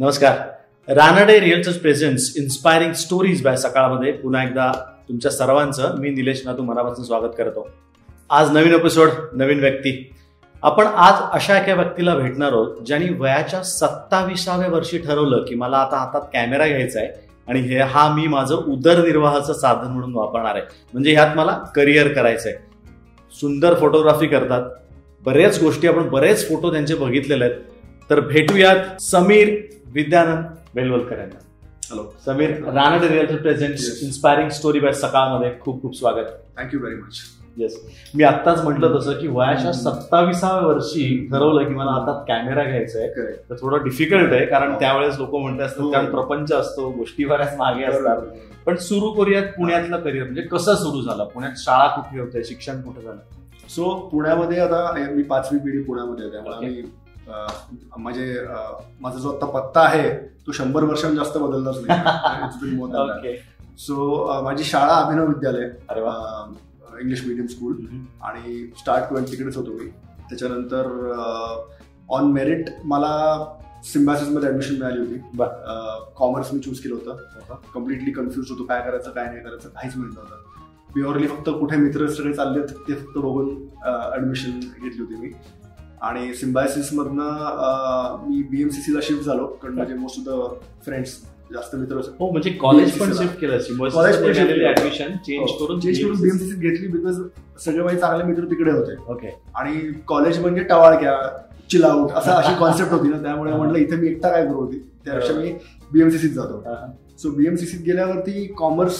नमस्कार. Ranade realtors presents inspiring stories by सकाळमध्ये पुन्हा एकदा तुमच्या सर्वांचं मी निलेश नातू मनापासून स्वागत करतो आज नवीन एपिसोड नवीन व्यक्ती. आपण आज अशा एका व्यक्तीला भेटणार आहोत ज्यांनी वयाच्या सत्ताविसाव्या वर्षी ठरवलं की मला आता हातात कॅमेरा घ्यायचा आहे आणि हे हा मी माझं उदरनिर्वाहाचं साधन म्हणून वापरणार आहे. म्हणजे ह्यात मला करिअर करायचं आहे सुंदर फोटोग्राफी करतात. बऱ्याच गोष्टी आपण बरेच फोटो त्यांचे बघितलेले आहेत. तर भेटूयात समीर विद्यानंद बेलवलकर यांना hello Sameer Ranade realtor present. Inspiring story by सकाळमध्ये खूप खूप स्वागत. Thank you very much yes मी आत्ताच म्हटलं तसं की वयाच्या सत्ताविसाव्या वर्षी ठरवलं की मला हातात कॅमेरा घ्यायचा आहे तर थोडं डिफिकल्ट आहे कारण हो. त्यावेळेस लोक म्हणत असतात हो. कारण प्रपंच असतो गोष्टी बऱ्याच मागे असतात. पण सुरू करूयात पुण्यातलं करिअर म्हणजे कसं सुरू झालं? पुण्यात शाळा कुठे होते शिक्षण कुठे झालं? सो पुण्यामध्ये आता मी पाचवी पिढी पुण्यामध्ये त्यामुळे. आम्ही म्हणजे माझा जो आता पत्ता आहे तो शंभर वर्षांनी जास्त बदललाच नाही. ओके. सो माझी शाळा Abhinav Vidyalaya. English medium school. आणि स्टार्ट ट्वेंटी तिकडेच होतो मी. त्याच्यानंतर ऑन मेरिट मला सिम्बासिसमध्ये ऍडमिशन मिळाली होती. कॉमर्स मी चूज केलं होतं. कम्प्लिटली कन्फ्युज होतो काय करायचं काय नाही करायचं काहीच माहीत नव्हतं. प्युअरली फक्त कुठे मित्र सगळे चालले ते फक्त बघून ऍडमिशन घेतली होती मी. आणि सिम्बायसिस मधनं अं, मी बीएमसीसी ला शिफ्ट झालो कारण माझे मोस्ट ऑफ द फ्रेंड्स जास्त मित्र. हो म्हणजे कॉलेज पण. शिफ्ट केलं College पण. ऍडमिशन चेंज करून चेंज करून बीएमसीसी घेतली बिकॉज सगळे माझे चांगले मित्र तिकडे होते. ओके आणि कॉलेज म्हणजे टवाळक्या चिल आउट असं अशी कॉन्सेप्ट होती ना त्यामुळे म्हटलं इथे मी एकटा काय करू? होती त्यापेक्षा मी बीएमसीसीत जातो. सो बीएमसीसीत गेल्यावरती कॉमर्स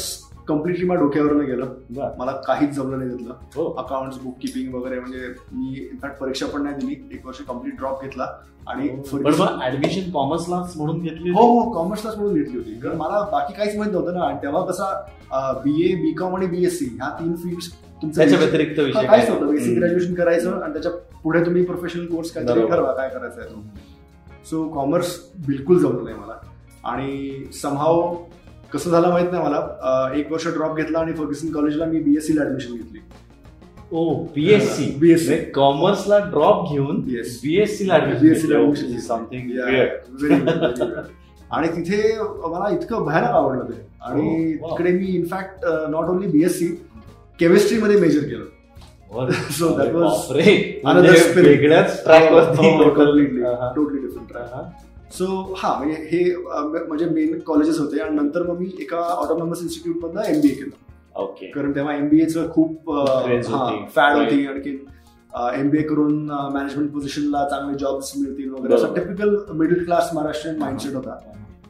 कम्प्लिटली माझ्या डोक्यावरनं गेलं. मला काहीच जमलं नाही हो. अकाउंट बुक किपिंग वगैरे म्हणजे मी इनफॅक्ट परीक्षा पण नाही दिली. एक वर्ष कंप्लीट ड्रॉप घेतला. आणि ऍडमिशन कॉमर्सलाच म्हणून घेतली हो हो. कॉमर्सलाच म्हणून घेतली होती. कारण मला बाकी काहीच माहीत नव्हतं ना. आणि तेव्हा कसा बी ए बी कॉम आणि बीएससी ह्या तीन फील्ड त्याच्या व्यतिरिक्त विषय काय? नव्हतं. बेसिक. ग्रॅज्युएशन करायचं आणि त्याच्या पुढे तुम्ही प्रोफेशनल कोर्स काहीतरी. ठरवा काय करायचं आहे तो. सो कॉमर्स बिलकुल जमलं नाही मला. आणि समहाव कसं झालं माहीत नाही मला. एक वर्ष ड्रॉप घेतला आणि फर्ग्युसन कॉलेजला मी बीएससी ला ऍडमिशन घेतली. ओ बीएससी BSc. कॉमर्सला ड्रॉप घेऊन. बीएससी ला बीएससी ऍडमिशन समथिंग आणि तिथे मला इतकं भयानक आवडलं ते. आणि Oh. तिकडे मी in fact not only BSc chemistry मध्ये मेजर केलं. Was another spirit. वेगळ्याच track totally different track. So हा म्हणजे हे म्हणजे मेन कॉलेजेस होते आणि नंतर मग मी एका ऑटोनॉमस इन्स्टिट्यूट मधनं एमबीए केलं ओके कारण तेव्हा एमबीएचं खूप. फॅड. होती आणखी एमबीए करून मॅनेजमेंट पोझिशनला चांगले जॉब्स मिळतील वगैरे असं. Typical middle class Maharashtrian mindset होता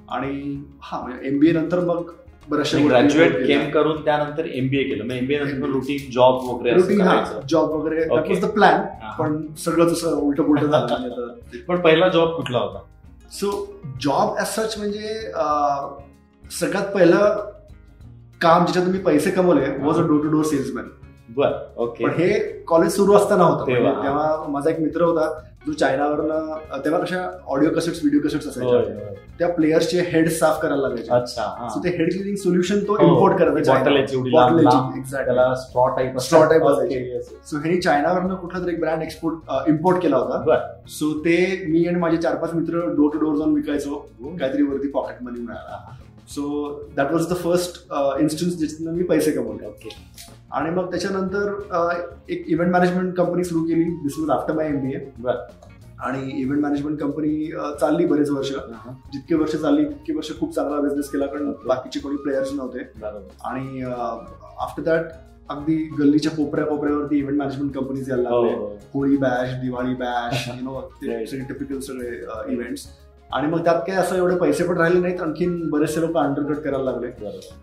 आणि हा म्हणजे एमबीए नंतर मग बऱ्याचशा ग्रॅज्युएट केम करून त्यानंतर एमबीए केलं मग एमबीए नंतर. रुटीन जॉब वगैरे. जॉब वगैरे प्लॅन. पण सगळं तसं उलट पुलट झालं म्हणजे. पण पहिला जॉब कुठला होता सो जॉब ॲज सच म्हणजे सगळ्यात पहिलं काम ज्याच्यात मी पैसे कमवले was a door to door salesman बर ओके हे कॉलेज सुरू असताना होतं. म्हणजे तेव्हा माझा एक मित्र होता जो चायनावरनं तेव्हा कशा ऑडिओ कसेट्स व्हिडिओ कसेट्स होय. त्या प्लेयर्सचे हेड साफ करायला लागायचे अच्छा हा. सो ते हेड क्लिनिंग सोल्युशन तो हो, इम्पोर्ट करायचा बॉटल याची एवढी लांब- लांब. एक्झॅक्ट त्याला स्ट्रॉ टाईप Straw type असायचे. सो ह्यानी चायनावरनं कुठला तरी एक ब्रँड एक्सपोर्ट इम्पोर्ट केला होता. सो ते मी आणि माझे चार पाच मित्र डोर टू डोर जाऊन विकायचो काहीतरी वरती पॉकेट मनी मिळाला so that was the first instance ज्याच्यातनं मी पैसे कमवले. ओके आणि मग त्याच्यानंतर अं, एक इव्हेंट मॅनेजमेंट कंपनी सुरू केली. This was after my MBA बर. आणि इव्हेंट मॅनेजमेंट कंपनी चालली बरेच वर्ष. जितके वर्ष चालली तितके वर्ष खूप चांगला बिझनेस केला कारण. बाकीचे कोणी प्लेयर्स नव्हते. आणि आफ्टर दॅट अगदी गल्लीच्या कोपऱ्या कोपऱ्यावरती इव्हेंट मॅनेजमेंट कंपनीज यायला हो, लागले. हो. Holi bash Diwali bash you know ते टिपिकल सगळे इव्हेंट्स आणि मग त्यात काय असं एवढे पैसे पण राहिले नाहीत आणखीन बरेचसे लोक अंडरकट करायला लागले.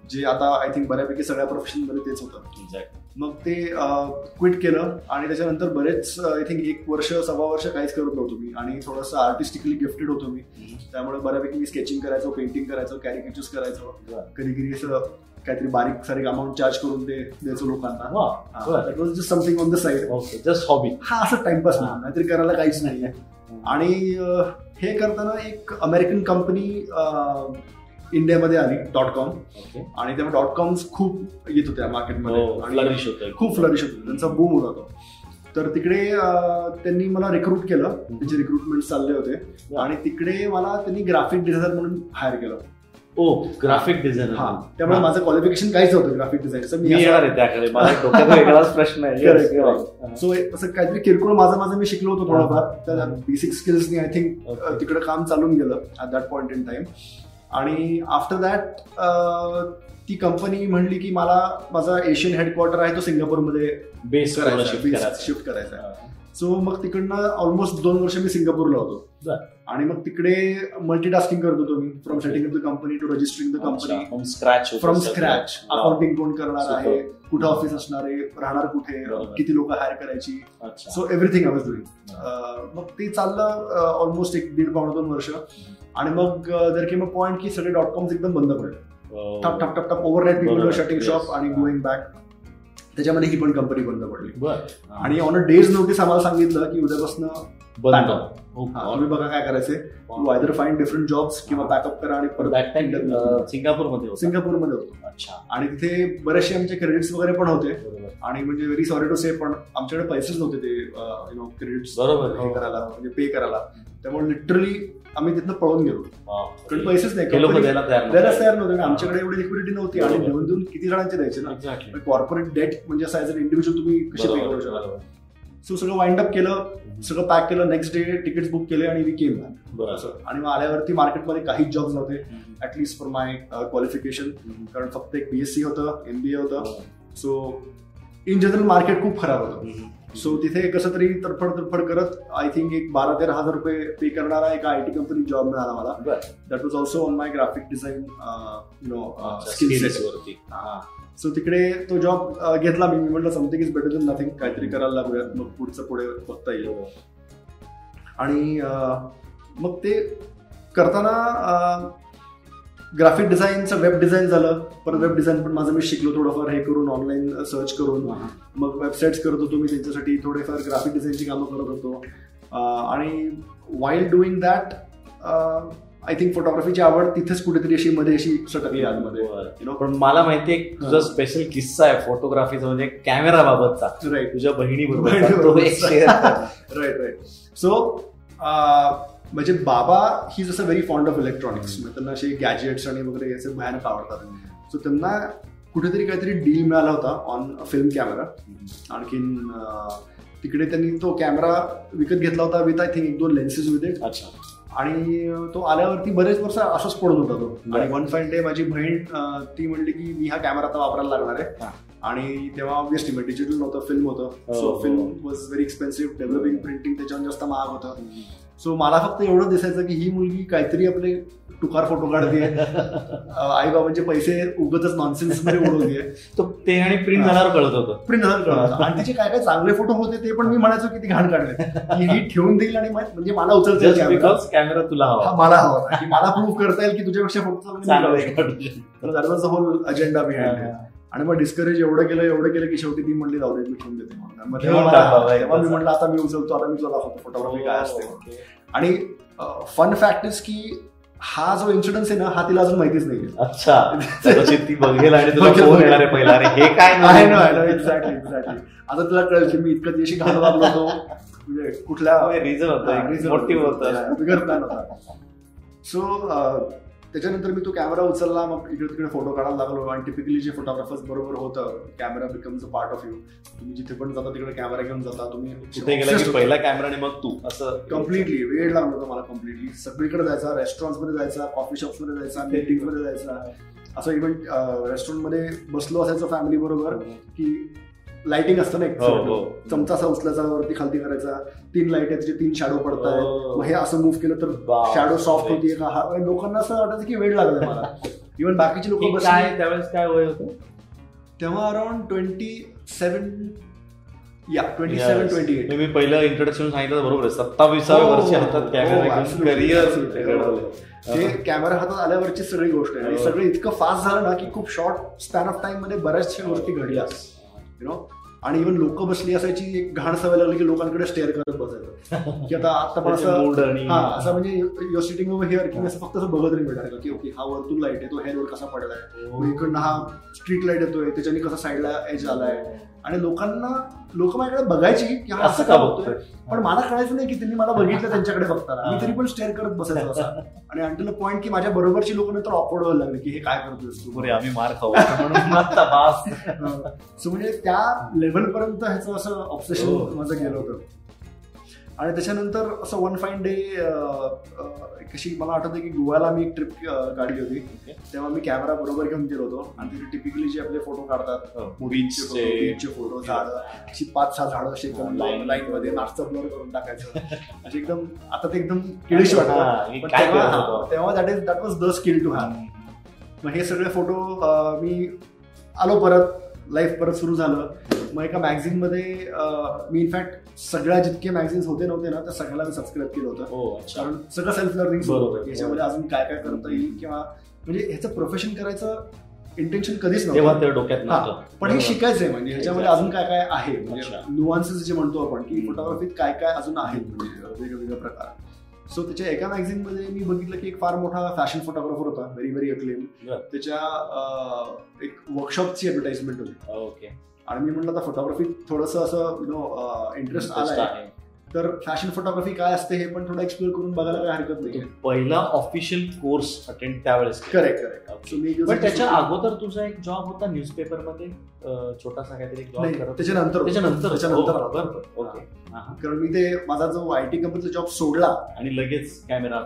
जे आता आय थिंक बऱ्यापैकी सगळ्या प्रोफेशनमध्ये तेच होतं. मग ते क्विट केलं आणि त्याच्यानंतर बरेच आय थिंक एक वर्ष सव्वा वर्ष काहीच करत नव्हतो मी आणि थोडंसं आर्टिस्टिकली गिफ्टेड होतो मी. त्यामुळे बऱ्यापैकी मी स्केचिंग करायचो पेंटिंग करायचो कॅरिकेचर्स करायचो. कधी कधी असं काहीतरी बारीक सारीक अमाऊंट चार्ज करून ते द्यायचो लोकांना. Just something on the side just hobby हा असं टाइमपास. नाहीतरी करायला काहीच नाहीये. आणि हे करताना एक अमेरिकन कंपनी इंडियामध्ये आली डॉट कॉम. आणि तेव्हा डॉट कॉम्स खूप येत होत्या मार्केटमध्ये. हो आणि खूप फ्लरिश होतो. त्यांचा बूम होता तो तर तिकडे त्यांनी मला रिक्रूट केलं. त्यांचे रिक्रुटमेंट चालले होते. आणि तिकडे मला त्यांनी ग्राफिक डिझायनर म्हणून हायर केलं. ओ ग्राफिक डिझायनर हा त्यामुळे माझं क्वालिफिकेशन काहीच नव्हतं ग्राफिक डिझाईनचं मी येणार आहे त्याकडे. माझ्या डोक्यात वेगळाच प्रश्न आहे. Correct, Yes, correct. correct. So असं काहीतरी किरकोळ माझं माझं मी शिकलो होतो थोडंफार. त्या बेसिक स्किल्सनी आय थिंक. तिकडे काम चालून गेलं at that point in time आणि आफ्टर दॅट ती कंपनी म्हणली की मला माझा एशियन हेडक्वार्टर आहे तो सिंगापूरमध्ये बेस करायचा करायचा शिफ्ट करायचा सो मग तिकडनं ऑलमोस्ट दोन वर्ष मी सिंगापूरला होतो. आणि मग तिकडे मल्टीटास्किंग करत होतो मी. From setting up the company to registering the company from scratch from scratch accounting कोण करणार. आहे? कुठे ऑफिस असणार आहे? राहणार कुठे. किती लोक हायर करायची? So everything I was doing मग ते चाललं ऑलमोस्ट एक दीड पावणे दोन वर्ष. आणि मग जर की मग पॉईंट की सगळे डॉट कॉम्स एकदम बंद पडले. टप टप टप टप ओव्हरनाईट पीपल बरोबर. Shutting shop. आणि गोईंग बॅक त्याच्यामध्ये ही पण कंपनी बंद पडली. आणि ऑन अ डेज नोटीस आम्हाला सांगितलं की उद्यापासून बंद. हा, तुम्ही बघा काय करायचंय. To either find different jobs किंवा बॅकअप करा आणि परत सिंगापूरमध्ये होता. सिंगापूरमध्ये होतो. अच्छा. आणि तिथे बरेचसे आमचे क्रेडिट्स वगैरे पण होते. आणि म्हणजे व्हेरी सॉरी टू से पण आमच्याकडे पैसेच नव्हते ते यु नो क्रेडिट्स बरोबर. हे करायला म्हणजे पे करायला. त्यामुळे लिटरली आम्ही तिथनं पळून गेलो. कारण पैसेच नाही हे लोक company द्यायला तयार नव्हते. आमच्याकडे एवढी लिक्विडिटी नव्हती आणि. देऊन देऊन किती जणांचे द्यायचे ना. कॉर्पोरेट डेट म्हणजे असं ॲज अन इंडिव्हिज्युअल तुम्ही कसे पे करू शकता. सो सगळं वाइंड अप केलं सगळं पॅक केलं नेक्स्ट डे तिकीट बुक केले आणि वी केम आणि मग आल्यावरती मार्केटमध्ये काहीच जॉब्स नव्हते. At least for my qualification. कारण फक्त एक बीएससी होतं एमबीए होतं. सो इन जनरल मार्केट खूप खराब होतं. सो तिथे कसं तरी तडफड तडफड करत आय थिंक एक बारा तेरा हजार रुपये पे करणारा एक आय टी कंपनी जॉब मिळाला मला. That was also on my graphic design you know skill. हा. सो तिकडे तो जॉब घेतला मी. म्हटलं something is better than nothing काहीतरी करायला लागूया. मग पुढचं पुढे बघता येईल. आणि अं, मग ते करताना ग्राफिक डिझाईनचं वेब डिझाईन झालं. परत वेब डिझाईन पण माझं मी शिकलो थोडंफार हे करून ऑनलाईन सर्च करून. मग वेबसाईट्स करत होतो मी त्यांच्यासाठी थोडेफार ग्राफिक डिझाईनची कामं करत होतो. आणि while doing that I think फोटोग्राफीची आवड तिथेच कुठेतरी अशी मध्ये अशी सटकली आतमध्ये. नो पण मला माहितीये एक तुझा स्पेशल किस्सा आहे फोटोग्राफीचा म्हणजे कॅमेरा बाबतचा. राईट तुझ्या बहिणी बरोबर. राईट राईट सो म्हणजे बाबा ही जसं व्हेरी फॉन्ड ऑफ इलेक्ट्रॉनिक्स त्यांना असे गॅजेट्स आणि वगैरे याचे भयानक आवडतात. सो त्यांना कुठेतरी काहीतरी डील मिळाला होता ऑन फिल्म कॅमेरा आणखीन तिकडे त्यांनी तो कॅमेरा विकत घेतला होता विथ आय थिंक एक दोन लेन्सेस विथ इट अच्छा. आणि तो आल्यावरती बरेच वर्ष असंच पडून होता तो. आणि वन फाईन डे माझी बहीण ती म्हणली की मी हा कॅमेरा आता वापरायला लागणार आहे. आणि तेव्हा ऑब्विसली मग डिजिटल नव्हतं फिल्म होतं. So. Film was very expensive developing printing त्याच्यावर जास्त महाग होतं. सो मला फक्त एवढं दिसायचं की ही मुलगी काहीतरी आपले टुकार फोटो काढते आई बाबांचे पैसे उगतच नॉनसेन्समध्ये उडवते तो ते आणि प्रिंट झाल्यावर कळत होतं. प्रिंट आणि तिचे काय काय चांगले फोटो होते ते पण मी म्हणायचो की ती घाण काढले. ही ठेवून देईल आणि म्हणजे मला उचलता. बिकॉज कॅमेरा तुला हवा. मला हवा. होता, की मला प्रूव्ह करता येईल की तुझ्यापेक्षा फोटो होल अजेंडा बिहाइंड आणि मग डिस्करेज एवढं केलं एवढं केलं की शेवटी ती म्हणली जाऊ दे मी ठेवून देते म्हणून. मग तेव्हा मी. म्हटलं आता मी उचलतो आता मी तुला फोटोग्राफी काय असते. Okay. आणि फन फॅक्ट इज की हा जो इन्सिडन्स आहे ना हा तिला अजून माहितीच नाही अच्छा. ती बघेल आणि तुला फोन. येणार आहे पहिला. अरे हे काय आहे ना एक्झॅक्टली एक्झॅक्टली आता तुला कळेल की मी इतकं दिवशी घालून लागलो होतो. म्हणजे कुठल्या रिझन होतं. मोटिव्ह होतं. बिगर प्लॅन होता. सो त्याच्यानंतर मी तो कॅमेरा उचलला मग इकडे तिकडे फोटो काढायला लागलो. आणि टिपिकली जे फोटोग्राफर्स बरोबर होतं camera becomes a part of you तुम्ही जिथे पण जाता तिकडे कॅमेरा घेऊन जाता. तुम्ही पहिला कॅमेरा आणि मग तू? असं कम्प्लिटली वेळ लागला होता मला कम्प्लिटली सगळीकडे जायचा रेस्टॉरंटमध्ये जायचा कॉफी शॉप्समध्ये जायचा मीटिंगमध्ये जायचा. असं इव्हन रेस्टॉरंटमध्ये बसलो असायचो फॅमिली बरोबर की लाइटिंग असतं ना एक हो, हो. चमचा असा उचलायचा वरती खालती करायचा तीन लाइट आहेत तीन शॅडो पडतायत. हो. मग हे असं मूव्ह केलं तर शॅडो सॉफ्ट रे. होतीये का हा लोकांना असं वाटायचं की वेळ लागलाय मला. इव्हन बाकीचे लोक काय त्यावेळेस काय वय होतं? तेव्हा अराउंड ट्वेंटी सेवन या ट्वेंटी सेवन ट्वेंटी एट मी पहिलं इंट्रोडक्शन सांगितलं बरोबर आहे. सत्तावीसाव्या हो, वर्षी हो, हातात हो, कॅमेरा करिअर कॅमेरा हातात आल्यावरची सगळी गोष्ट आहे. आणि. सगळं इतकं फास्ट झालं ना की खूप शॉर्ट स्पॅन ऑफ टाइममध्ये बऱ्याचशा गोष्टी घडल्या. यु नो आणि इव्हन लोक बसली असायची एक घाण सवय लागली की लोकांकडे स्टेअर करत बसायचं. की आता आता पण असं हा असं म्हणजे युअर सिटिंग ओव्हर हिअर की असं फक्त असं बघत नाही भेटायला. की ओके हा वरतून लाइट आहे तो हेअरवर कसा पडलाय? मग इकडनं हा स्ट्रीट लाइट येतोय त्याच्याने कसा साईडला एज आलाय? आणि लोकांना लोक माझ्याकडे बघायची की हा असं का बघतोय? पण मला कळायचं नाही की त्यांनी मला बघितलं त्यांच्याकडे बघताना. मी तरी पण स्टेअर करत बसायचो असा. आणि अंटिल पॉईंट की माझ्या बरोबरची लोक नंतर ऑकवर्ड व्हायला लागले की हे काय करतोय तू? पुरे आम्ही मार खाऊ. सो म्हणजे त्या लेवल पर्यंत ह्याचं असं हो. ऑब्सेशन माझं गेलं होतं. आणि त्याच्यानंतर असं वन फाईन डे कशी मला आठवतं की गोव्याला मी एक ट्रिप काढली होती. तेव्हा मी कॅमेरा बरोबर घेऊन गेलो होतो. आणि तिथे टिपिकली जे आपले फोटो काढतात बीचचे बीचचे फोटो झाडं अशी पाच सहा झाडं अशी एकदम Line. लाईन मध्ये नाचतं ब्लर करून टाकायचं. म्हणजे एकदम आता ते एकदम किडिश वाटतं. हा, हे तेव्हा हा, that is that was the skill to have मग हे सगळे फोटो मी आलो परत. लाईफ परत सुरू झालं. मग एका मॅगझिनमध्ये अं, मी इनफॅक्ट सगळ्या जितके मॅगझिन्स होते नव्हते ना त्या सगळ्याला मी सबस्क्राईब केलं होतं. हो कारण सगळं सेल्फ लर्निंग बरोबर. याच्यामध्ये अजून काय काय करता येईल किंवा म्हणजे ह्याचं प्रोफेशन करायचं इंटेन्शन कधीच नव्हतं. पण हे. शिकायचंय म्हणजे ह्याच्यामध्ये अजून काय काय आहे? म्हणजे. नुआन्सेस जे म्हणतो आपण की फोटोग्राफीत काय काय अजून आहेत म्हणजे वेगवेगळे प्रकार. सो त्याच्या एका मॅगझिनमध्ये मी बघितलं की एक फार मोठा फॅशन फोटोग्राफर होता व्हेरी व्हेरी अक्लेम. त्याच्या एक वर्कशॉपची ऍडव्हर्टाइजमेंट होती ओके आणि मी म्हटलं आता फोटोग्राफीत थोडंसं असं यु नो इंटरेस्ट आलाय आहे. तर फॅशन फोटोग्राफी काय असते हे पण थोडं एक्सप्लोर करून बघायला काही हरकत नाही पहिला ऑफिशियल कोर्स अटेंड त्यावेळेस. करेक्ट करेक्ट पण त्याच्या अगोदर तुझा एक जॉब होता न्यूजपेपरमध्ये? छोटासा काहीतरी जॉब त्याच्यानंतर त्याच्यानंतर. ओके हा, हा. कारण मी ते माझा जो आय टी कंपनीचा जॉब सोडला आणि लगेच कॅमेरा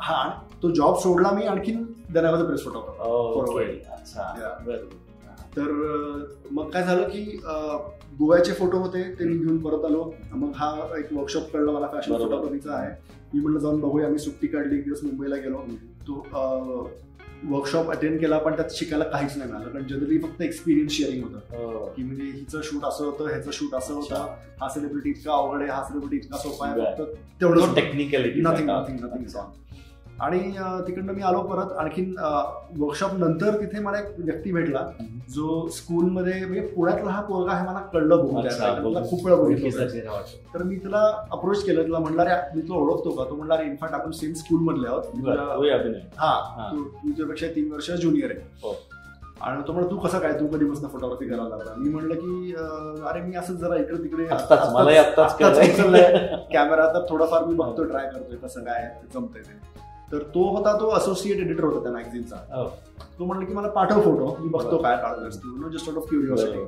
हा तो जॉब सोडला मी आणखीन then I press photographer okay अच्छा. Yeah. तर मग काय झालं की गोव्याचे फोटो होते ते मी घेऊन परत आलो. मग हा एक वर्कशॉप कळला मला फॅशन. फोटोग्राफीचा आहे. मी म्हणलं जाऊन बघूया. मी सुट्टी काढली एक दिवस मुंबईला गेलो. तो वर्कशॉप अटेंड केला पण त्यात शिकायला काहीच नाही मिळालं. कारण जनरली फक्त एक्सपिरियन्स शेअरिंग होतं. हो. की म्हणजे हिचं शूट असं होतं ह्याचं शूट असं होतं हा सेलिब्रिटी इतका अवघड आहे हा सेलिब्रिटी इतका सोपा आहे. फक्त तेवढं technicality. नथिंग नथिंग नथिंग आणि तिकडनं मी आलो परत. आणखीन वर्कशॉप नंतर तिथे मला एक व्यक्ती भेटला जो स्कूलमध्ये म्हणजे पुण्यातला हा पोरगा आहे मला कळलं बघून. खूप वेळा बघितलं. तर मी तिला अप्रोच केलं तिला म्हणला रे मी तुला ओळखतो का? तो म्हणला इनफॅक्ट आपण सेम स्कूल मधले आहोत. हा हा. तुझ्यापेक्षा तीन वर्ष ज्युनियर आहे. हो. आणि तो म्हणला तू कसा काय? तू कधीपासून फोटोग्राफी करायला लागला? मी म्हणलं की अरे मी असं जरा इकडे तिकडे कॅमेरा तर थोडाफार मी बघतो ट्राय करतोय कसं काय जमतंय ते. तर तो होता तो असोसिएट एडिटर होता त्या मॅगझिनचा हो. तो म्हणलं की मला पाठव फोटो मी बघतो काय काढतोस तू जस्ट आउट ऑफ क्युरिओसिटी.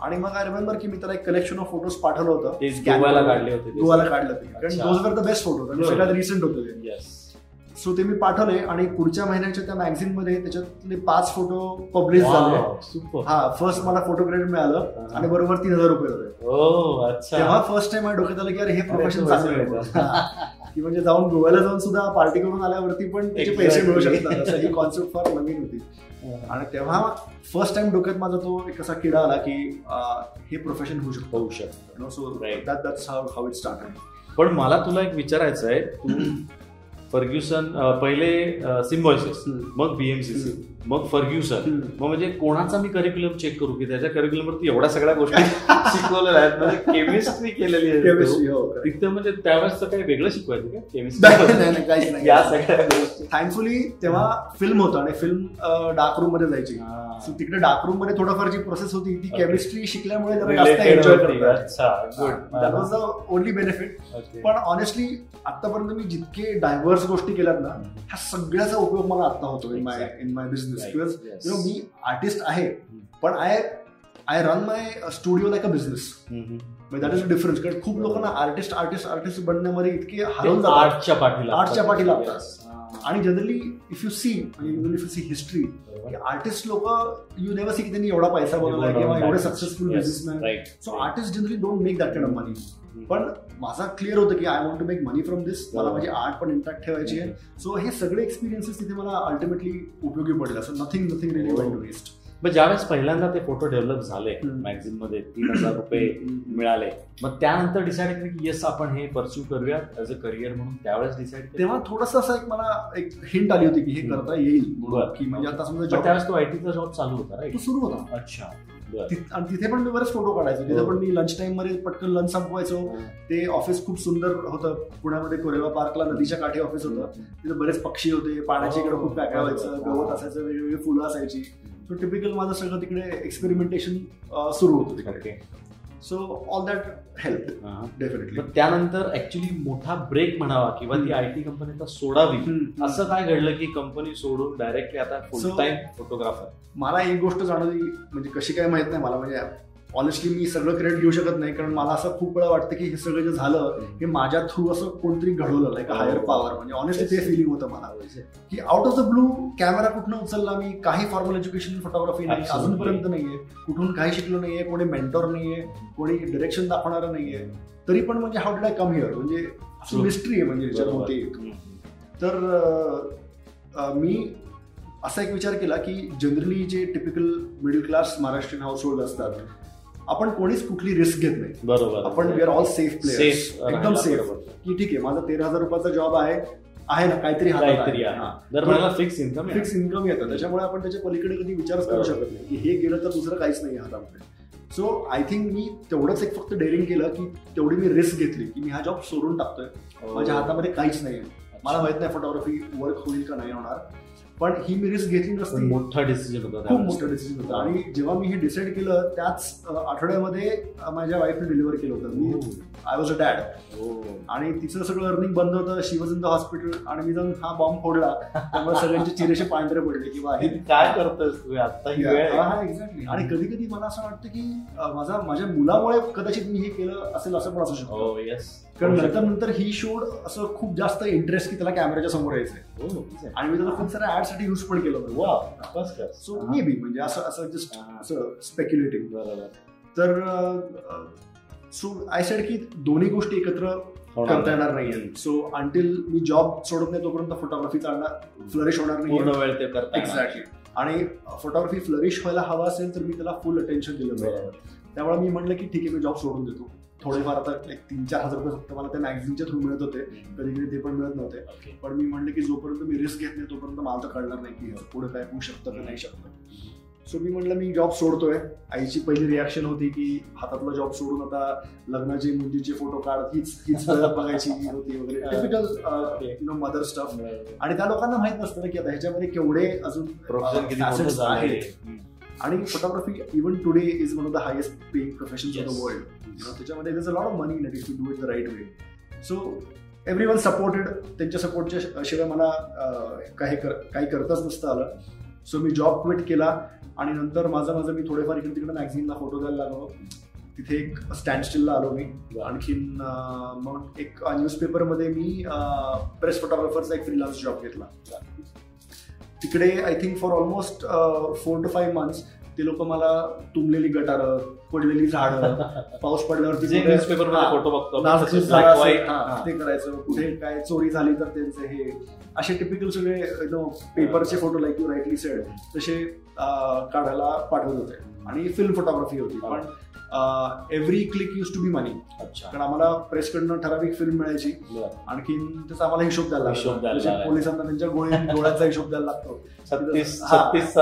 आणि मग आय रिमेंबर की मी त्याला एक कलेक्शन ऑफ फोटोज पाठवलं होतं करून. काढले होते ते. गोव्याला काढलं कारण. Those were the best photo recent होते. सो ते मी पाठवले आणि पुढच्या महिन्याच्या त्या मॅगझिनमध्ये त्याच्यातले पाच फोटो पब्लिश झाले. हा फर्स्ट मला फोटो क्रेडिट मिळालं आणि बरोबर तीन हजार रुपये होते. अच्छा. तेव्हा फर्स्ट टाइम डोक्यात आलं की अरे हे प्रोफेशन चांगलं. की म्हणजे जाऊन गोव्याला जाऊन सुद्धा पार्टी करून आल्यावरती पण त्याचे पैसे मिळू. शकतात. असं ही कॉन्सेप्ट फार नवीन होती. आणि तेव्हा फर्स्ट टाइम डोक्यात माझा तो एक असा किडा आला की हे प्रोफेशन होऊ शकतो. होऊ शकतं. So. That that's how how it start पण मला तुला एक विचारायचं आहे तू फर्ग्युसन पहिले सिम्बॉयसिस मग बीएमसीसी मग फर्ग्युसन. मग म्हणजे कोणाचा मी करिक्युलम चेक करू की त्याच्या करिक्युलम वरती एवढ्या सगळ्या गोष्टी शिकवलेल्या आहेत? म्हणजे केमिस्ट्री केलेली आहे केमिस्ट्री तू. हो. तिथे म्हणजे त्यावेळेस काही वेगळं शिकवायचं का? केमिस्ट्री नाही, नाही, काहीच नाही. या सगळ्या गोष्टी. थँकफुली तेव्हा फिल्म होतं आणि फिल्म डार्क रूममध्ये जायची. सो तिकडे डार्क रूममध्ये थोडंफार जी प्रोसेस होती ती. केमिस्ट्री शिकल्यामुळे ओनली बेनिफिट Okay. पण ऑनेस्टली आतापर्यंत मी जितके डायव्हर्स गोष्टी केल्यात ना ह्या सगळ्याचा उपयोग मला आता होतो in my in my business no me artist आहे पण I I run my studio like a business. That is a difference कारण खूप लोकांना आर्टिस्ट आर्टिस्ट आर्टिस्ट बनण्यामध्ये इतके हरवून आर्टच्या पाठीला आर्टच्या पाठीला लागतात. आणि generally if you see if you see history. Artist लोक यू नेवर सी की त्यांनी एवढा पैसा बनवला किंवा एवढे successful. Businessman. So artist generally don't make that kind of money पण माझा क्लिअर होतं की I want to make money from this मला. माझी आर्ट पण इम्पॅक्ट ठेवायची आहे सो हे सगळे एक्सपिरियन्सेस तिथे मला अल्टिमेटली उपयोगी पडले असं नथिंग नथिंग रिली वेस्ट मग ज्यावेळेस पहिल्यांदा ते फोटो डेव्हलप झाले. मॅगझिनमध्ये तीन हजार रुपये मिळाले मग त्यानंतर डिसाईड केलं की येस आपण हे परस्यू करूया ऍज अ करिअर म्हणून त्यावेळेस डिसाईड केलं. तेव्हा थोडस असं एक मला एक हिंट आली होती की हे. करता येईल. की म्हणजे आता समजा त्यावेळेस तो आयटीचा जॉब चालू होता तो राईट सुरू होता. अच्छा आणि तिथे पण मी बरेच फोटो काढायचो. तिथे हो. पण मी लंच टाइममध्ये पटकन लंच संपवायचो. ते ऑफिस खूप सुंदर होतं. पुण्यामध्ये कोरेवा पार्कला नदीच्या काठी ऑफिस होतं. तिथे बरेच पक्षी होते. पाण्याच्या इकडे खूप काय काय व्हायचं. गवत असायचं वेगवेगळी फुलं असायची. सो टिपिकल माझं सगळं तिकडे एक्सपेरिमेंटेशन सुरू होतं तिकडे. So all that help definitely त्यानंतर ऍक्च्युली मोठा ब्रेक म्हणावा किंवा ती. आय टी कंपनी आता सोडावी. असं काय घडलं की कंपनी सोडून डायरेक्टली आता फुल टाइम फोटोग्राफर मला एक गोष्ट जाणवली म्हणजे कशी काय माहीत नाही मला म्हणजे ऑनेस्टली मी सगळं क्रेडिट घेऊ शकत नाही कारण मला असं खूप वेळा वाटतं की हे सगळं जे झालं हे माझ्या थ्रू असं कोणतरी घडवलं लाईक. हायर पॉवर म्हणजे ऑनेस्टली ते फिलिंग होतं मला की out of the blue camera कुठनं उचलला मी काही फॉर्मल एज्युकेशन फोटोग्राफी नाही. अजूनपर्यंत नाहीये कुठून काही शिकलो नाहीये कोणी मेंटॉर नाहीये कोणी डिरेक्शन दाखवणार नाहीये तरी पण म्हणजे how did I come here म्हणजे. मिस्ट्री आहे म्हणजे याच्यात बरोबर. होती एक. तर मी असा एक विचार केला की जनरली जे typical middle class Maharashtrian household असतात आपण कोणीच कुठली रिस्क घेत नाही. बरोबर. आपण we are all safe players safe एकदम safe. की ठीक आहे माझा तेरा हजार रुपयाचा जॉब आहे आहे ना काहीतरी फिक्स इन्कम फिक्स इन्कम येतं. त्याच्यामुळे आपण त्याच्या पलीकडे कधी विचारच करू. शकत नाही. की हे गेलं तर दुसरं काहीच नाही हातामध्ये. सो आय थिंक मी तेवढंच एक फक्त डेअरिंग केलं की तेवढी मी रिस्क घेतली की मी हा जॉब सोडून टाकतोय. हो. माझ्या हातामध्ये काहीच नाही मला माहीत नाही फोटोग्राफी वर्क होईल का नाही होणार. पण ही मी रिस्क घेतली नसती. मोठा डिसिजन होता खूप. मोठं डिसिजन होतं. आणि जेव्हा मी हे डिसाईड केलं त्याच आठवड्यामध्ये माझ्या वाईफने डिलिव्हर केलं होतं. मी. I was a dad. आणि तिचं सगळं अर्निंग बंद होतं. She was in the hospital आणि मी जाऊन हा बॉम्ब फोडला. त्यामुळे सगळ्यांचे चिरेशे पांढरे पडले किंवा हे काय करतोस तू? आता ही. हा एक्झॅक्टली आणि कधी कधी मला असं वाटतं की माझा माझ्या मुलामुळे कदाचित मी हे केलं असेल असं पण असू शकतं. हो येस कारण नंतर नंतर ही शोड असं खूप जास्त इंटरेस्ट की त्याला कॅमेऱ्याच्या समोर यायचंय. हो आणि मी त्याला खूप साऱ्या ऍडसाठी युज पण केलं कर सो मे बी म्हणजे असं असं जस्ट हा. असं स्पेक्युलेटिंग तर सो आय सेड की दोन्ही गोष्टी एकत्र करता नाही. येणार नाहीये. सो अंटिल मी जॉब सोडत नाही तोपर्यंत फोटोग्राफी चालणार फ्लरिश होणार नाही. एक्झॅक्टली आणि फोटोग्राफी फ्लरिश व्हायला हवा असेल तर मी त्याला फुल अटेन्शन दिलं. त्यामुळे मी म्हटलं की ठीक आहे मी जॉब सोडून देतो. थोडेफार आता एक तीन चार हजार रुपये फक्त मला त्या मॅगझिनच्या थ्रू मिळत होते. कधी कधी ते पण मिळत नव्हते. पण मी म्हणलं की जोपर्यंत मी रिस्क घेत नाही तोपर्यंत मला तर कळणार नाही की पुढे काय होऊ शकतं का नाही शकतं. सो मी म्हटलं मी जॉब सोडतोय. आईची पहिली रिॲक्शन होती की हातातला जॉब सोडून आता लग्नाचे मुलीचे फोटो काढ हीच हीच बघायची होती वगैरे. नो मदर स्टफ बरोबर. आणि त्या लोकांना माहीत नसतं ना की आता ह्याच्यामध्ये केवढे अजून झालंय. आहेत. आणि photography even today is one of the highest paying profession of. The world त्याच्यामध्ये is a lot of money in if you do it the right way so everyone supported त्यांच्या सपोर्टच्या शिवाय मला काही कर काही करताच नसतं आलं. सो मी जॉब क्विट केला आणि नंतर माझं माझं मी थोडेफार इकडे तिकडे मॅगझिनला फोटो द्यायला लागलो. तिथे एक स्टँड स्टिलला आलो मी. आणखीन मग एक न्यूजपेपरमध्ये मी प्रेस फोटोग्राफरचा एक फ्रीलान्स जॉब घेतला. तिकडे I think for almost four to five months ते लोक मला तुंबलेली गटारं पडलेली झाडं पाऊस पडल्यावरती न्यूजपेपर फोटो बघतो. ते करायचं कुठे काय चोरी झाली तर त्यांचे हे असे टिपिकल सगळे नो पेपरचे photo like you rightly said तसे अं, काढायला पाठवत होते आणि फिल्म फोटोग्राफी होती. पण every click use to be money अच्छा. कारण आम्हाला प्रेसकडनं ठराविक फिल्म मिळायची. आणखीन त्याचा आम्हाला हिशोब द्यायला लागतो. पोलिसांना त्यांच्या गोळी डोळ्याचा हिशोब द्यायला लागतो. छत्तीस छत्तीस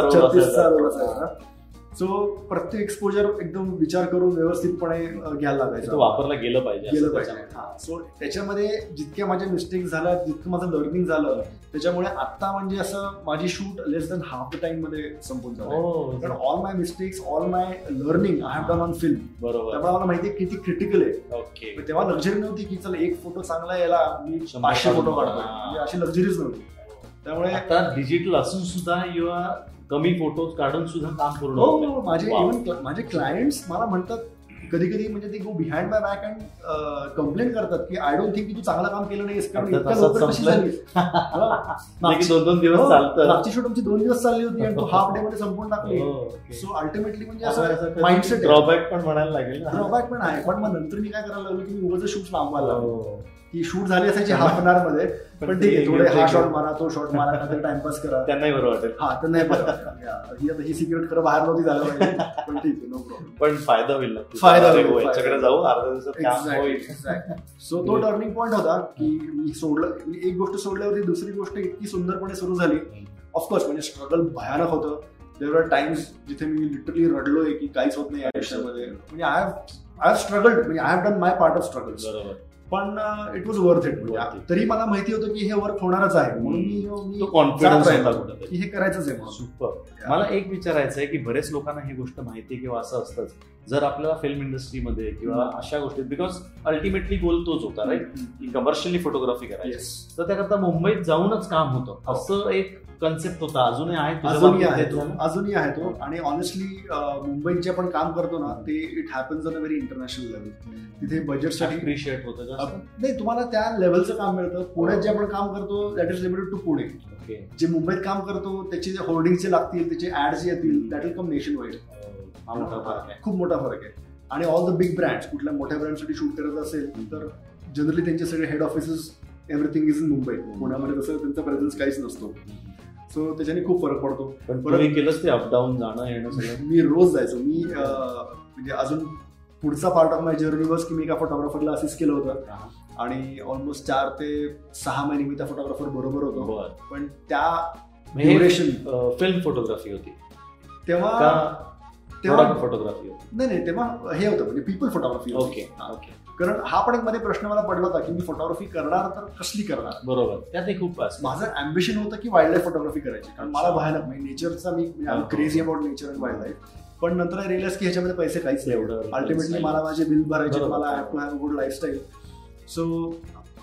सो प्रत्येक एक्सपोजर एकदम विचार करून व्यवस्थितपणे घ्यायला ते लागायचं वापरला गेलं पाहिजे गेलं पाहिजे. हा. सो त्याच्यामध्ये जितक्या माझ्या मिस्टेक झाल्या जितकं माझं लर्निंग झालं त्याच्यामुळे आता म्हणजे असं माझी shoot less than half the टाइममध्ये संपून झालं हो. कारण all my mistakes all my learning I have done on film बरोबर. त्यामुळे मला माहिती किती क्रिटिकल आहे. ओके. तेव्हा लक्झरी नव्हती की चला एक फोटो चांगला याला मी पाचशे फोटो हा. म्हणजे अशी लक्झरीच नव्हती. त्यामुळे आता डिजिटल असून सुद्धा किंवा कमी फोटो काढून सुद्धा काम पूर्ण हो होतंय. हो, माझे. इव्हन माझे क्लायंट्स मला म्हणतात कधी कधी म्हणजे ते go behind my back and complaint करतात की आय डोंट थिंक की तू चांगलं काम केलं नाहीस कारण? हा. दोन दोन दिवस हो, चालतं मागची शूट आमची दोन दिवस चालली होती आणि तू हाफ डे मध्ये संपून टाकली हो. सो अल्टिमेटली म्हणजे असं माइंडसेट ड्रॉबॅक पण म्हणायला लागेल. ड्रॉबॅक पण आहे पण मग नंतर मी काय करायला लागलो की मी उगाच शूट लांबवायला लागलो की शूट झाली असायची हाफ अन आवर मध्ये. पण ठीक आहे थोडे हा शॉट मारा तो शॉट मारा नंतर टाइमपास करा. त्यांनाही बरं वाटेल. हा तर नाही बरं ही आता ही सिक्रेट खरं बाहेर नव्हती झालं पाहिजे. पण ठीक आहे नो प्रॉब्लेम पण फायदा होईल ना. फायदा होईल. जाऊ दिवसात होईल. सो तो टर्निंग पॉईंट होता की मी सोडलं एक गोष्ट सोडल्यावरती दुसरी गोष्ट इतकी सुंदरपणे सुरू झाली. ऑफकोर्स म्हणजे स्ट्रगल भयानक होतं. देवर आर टाइम्स जिथे मी लिटरली रडलोय की काहीच होत नाही या आयुष्यामध्ये म्हणजे I have I have struggled म्हणजे I have done my part of struggles बरोबर. पण it was worth it it. तरी मला माहिती होतं की हे वर्क होणारच आहे. म्हणून मी कॉन्फिडन्स की हे करायचंच आहे सुपर मला एक विचारायचं आहे की बरेच लोकांना ही गोष्ट माहिती आहे किंवा असं असतंच. जर आपल्याला फिल्म इंडस्ट्रीमध्ये किंवा अशा गोष्टीत बिकॉज अल्टिमेटली गोल तोच होता राईट की कमर्शियली फोटोग्राफी करायची. तर त्याकरता मुंबईत जाऊनच काम होतं. असं एक कन्सेप्ट होता. अजूनही आहे अजूनही आहे ते? अजूनही आहे तो. आणि ऑनेस्टली मुंबईत जे आपण काम करतो ना ते it happens on a very international level तिथे बजेटसाठी अप्रिशिएट होतं नाही तुम्हाला त्या लेवलचं काम मिळतं. पुण्यात जे आपण काम करतो that is limited to Pune जे मुंबईत काम करतो त्याचे जे होर्डिंगचे लागतील त्याचे ऍड्स येतील that will come nationwide हा मोठा फरक आहे. खूप मोठा फरक आहे. आणि ऑल द बिग ब्रँड्स कुठल्या मोठ्या ब्रँडसाठी शूट करत असेल तर जनरली त्यांचे सगळे head offices everything is in Mumbai पुण्यामध्ये तसं त्यांचा प्रेझेन्स काहीच नसतो. सो त्याच्याने खूप फरक पडतो. पण तुम्ही केलंच ते अपडाऊन जाणं येणं सगळं. मी रोज जायचो. मी म्हणजे अजून पुढचा part of my journey was की मी एका फोटोग्राफरला असिस्ट केलं होतं. आणि ऑलमोस्ट चार ते सहा महिने मी त्या फोटोग्राफर बरोबर होतो. पण त्या म्हणजे ड्युरेशन फिल्म फोटोग्राफी होती. तेव्हा तेव्हा फोटोग्राफी होती? नाही नाही तेव्हा हे होतं म्हणजे पीपल फोटोग्राफी ओके ओके कारण हा पण एक मध्ये प्रश्न मला पडला होता की मी फोटोग्राफी करणार तर कसली करणार? बरोबर. त्यातही खूप असतं. माझं अम्बिशन होतं की वाईल्ड लाईफ फोटोग्राफी करायची. कारण मला भयानक म्हणजे नेचरचा मी. Crazy about nature and wildlife पण नंतर आय रिअलाइज की ह्याच्यामध्ये पैसे काहीच नाही एवढं. अल्टिमेटली. मला माझे बिल भरायचे. मला हॅव गुड लाईफस्टाईल सो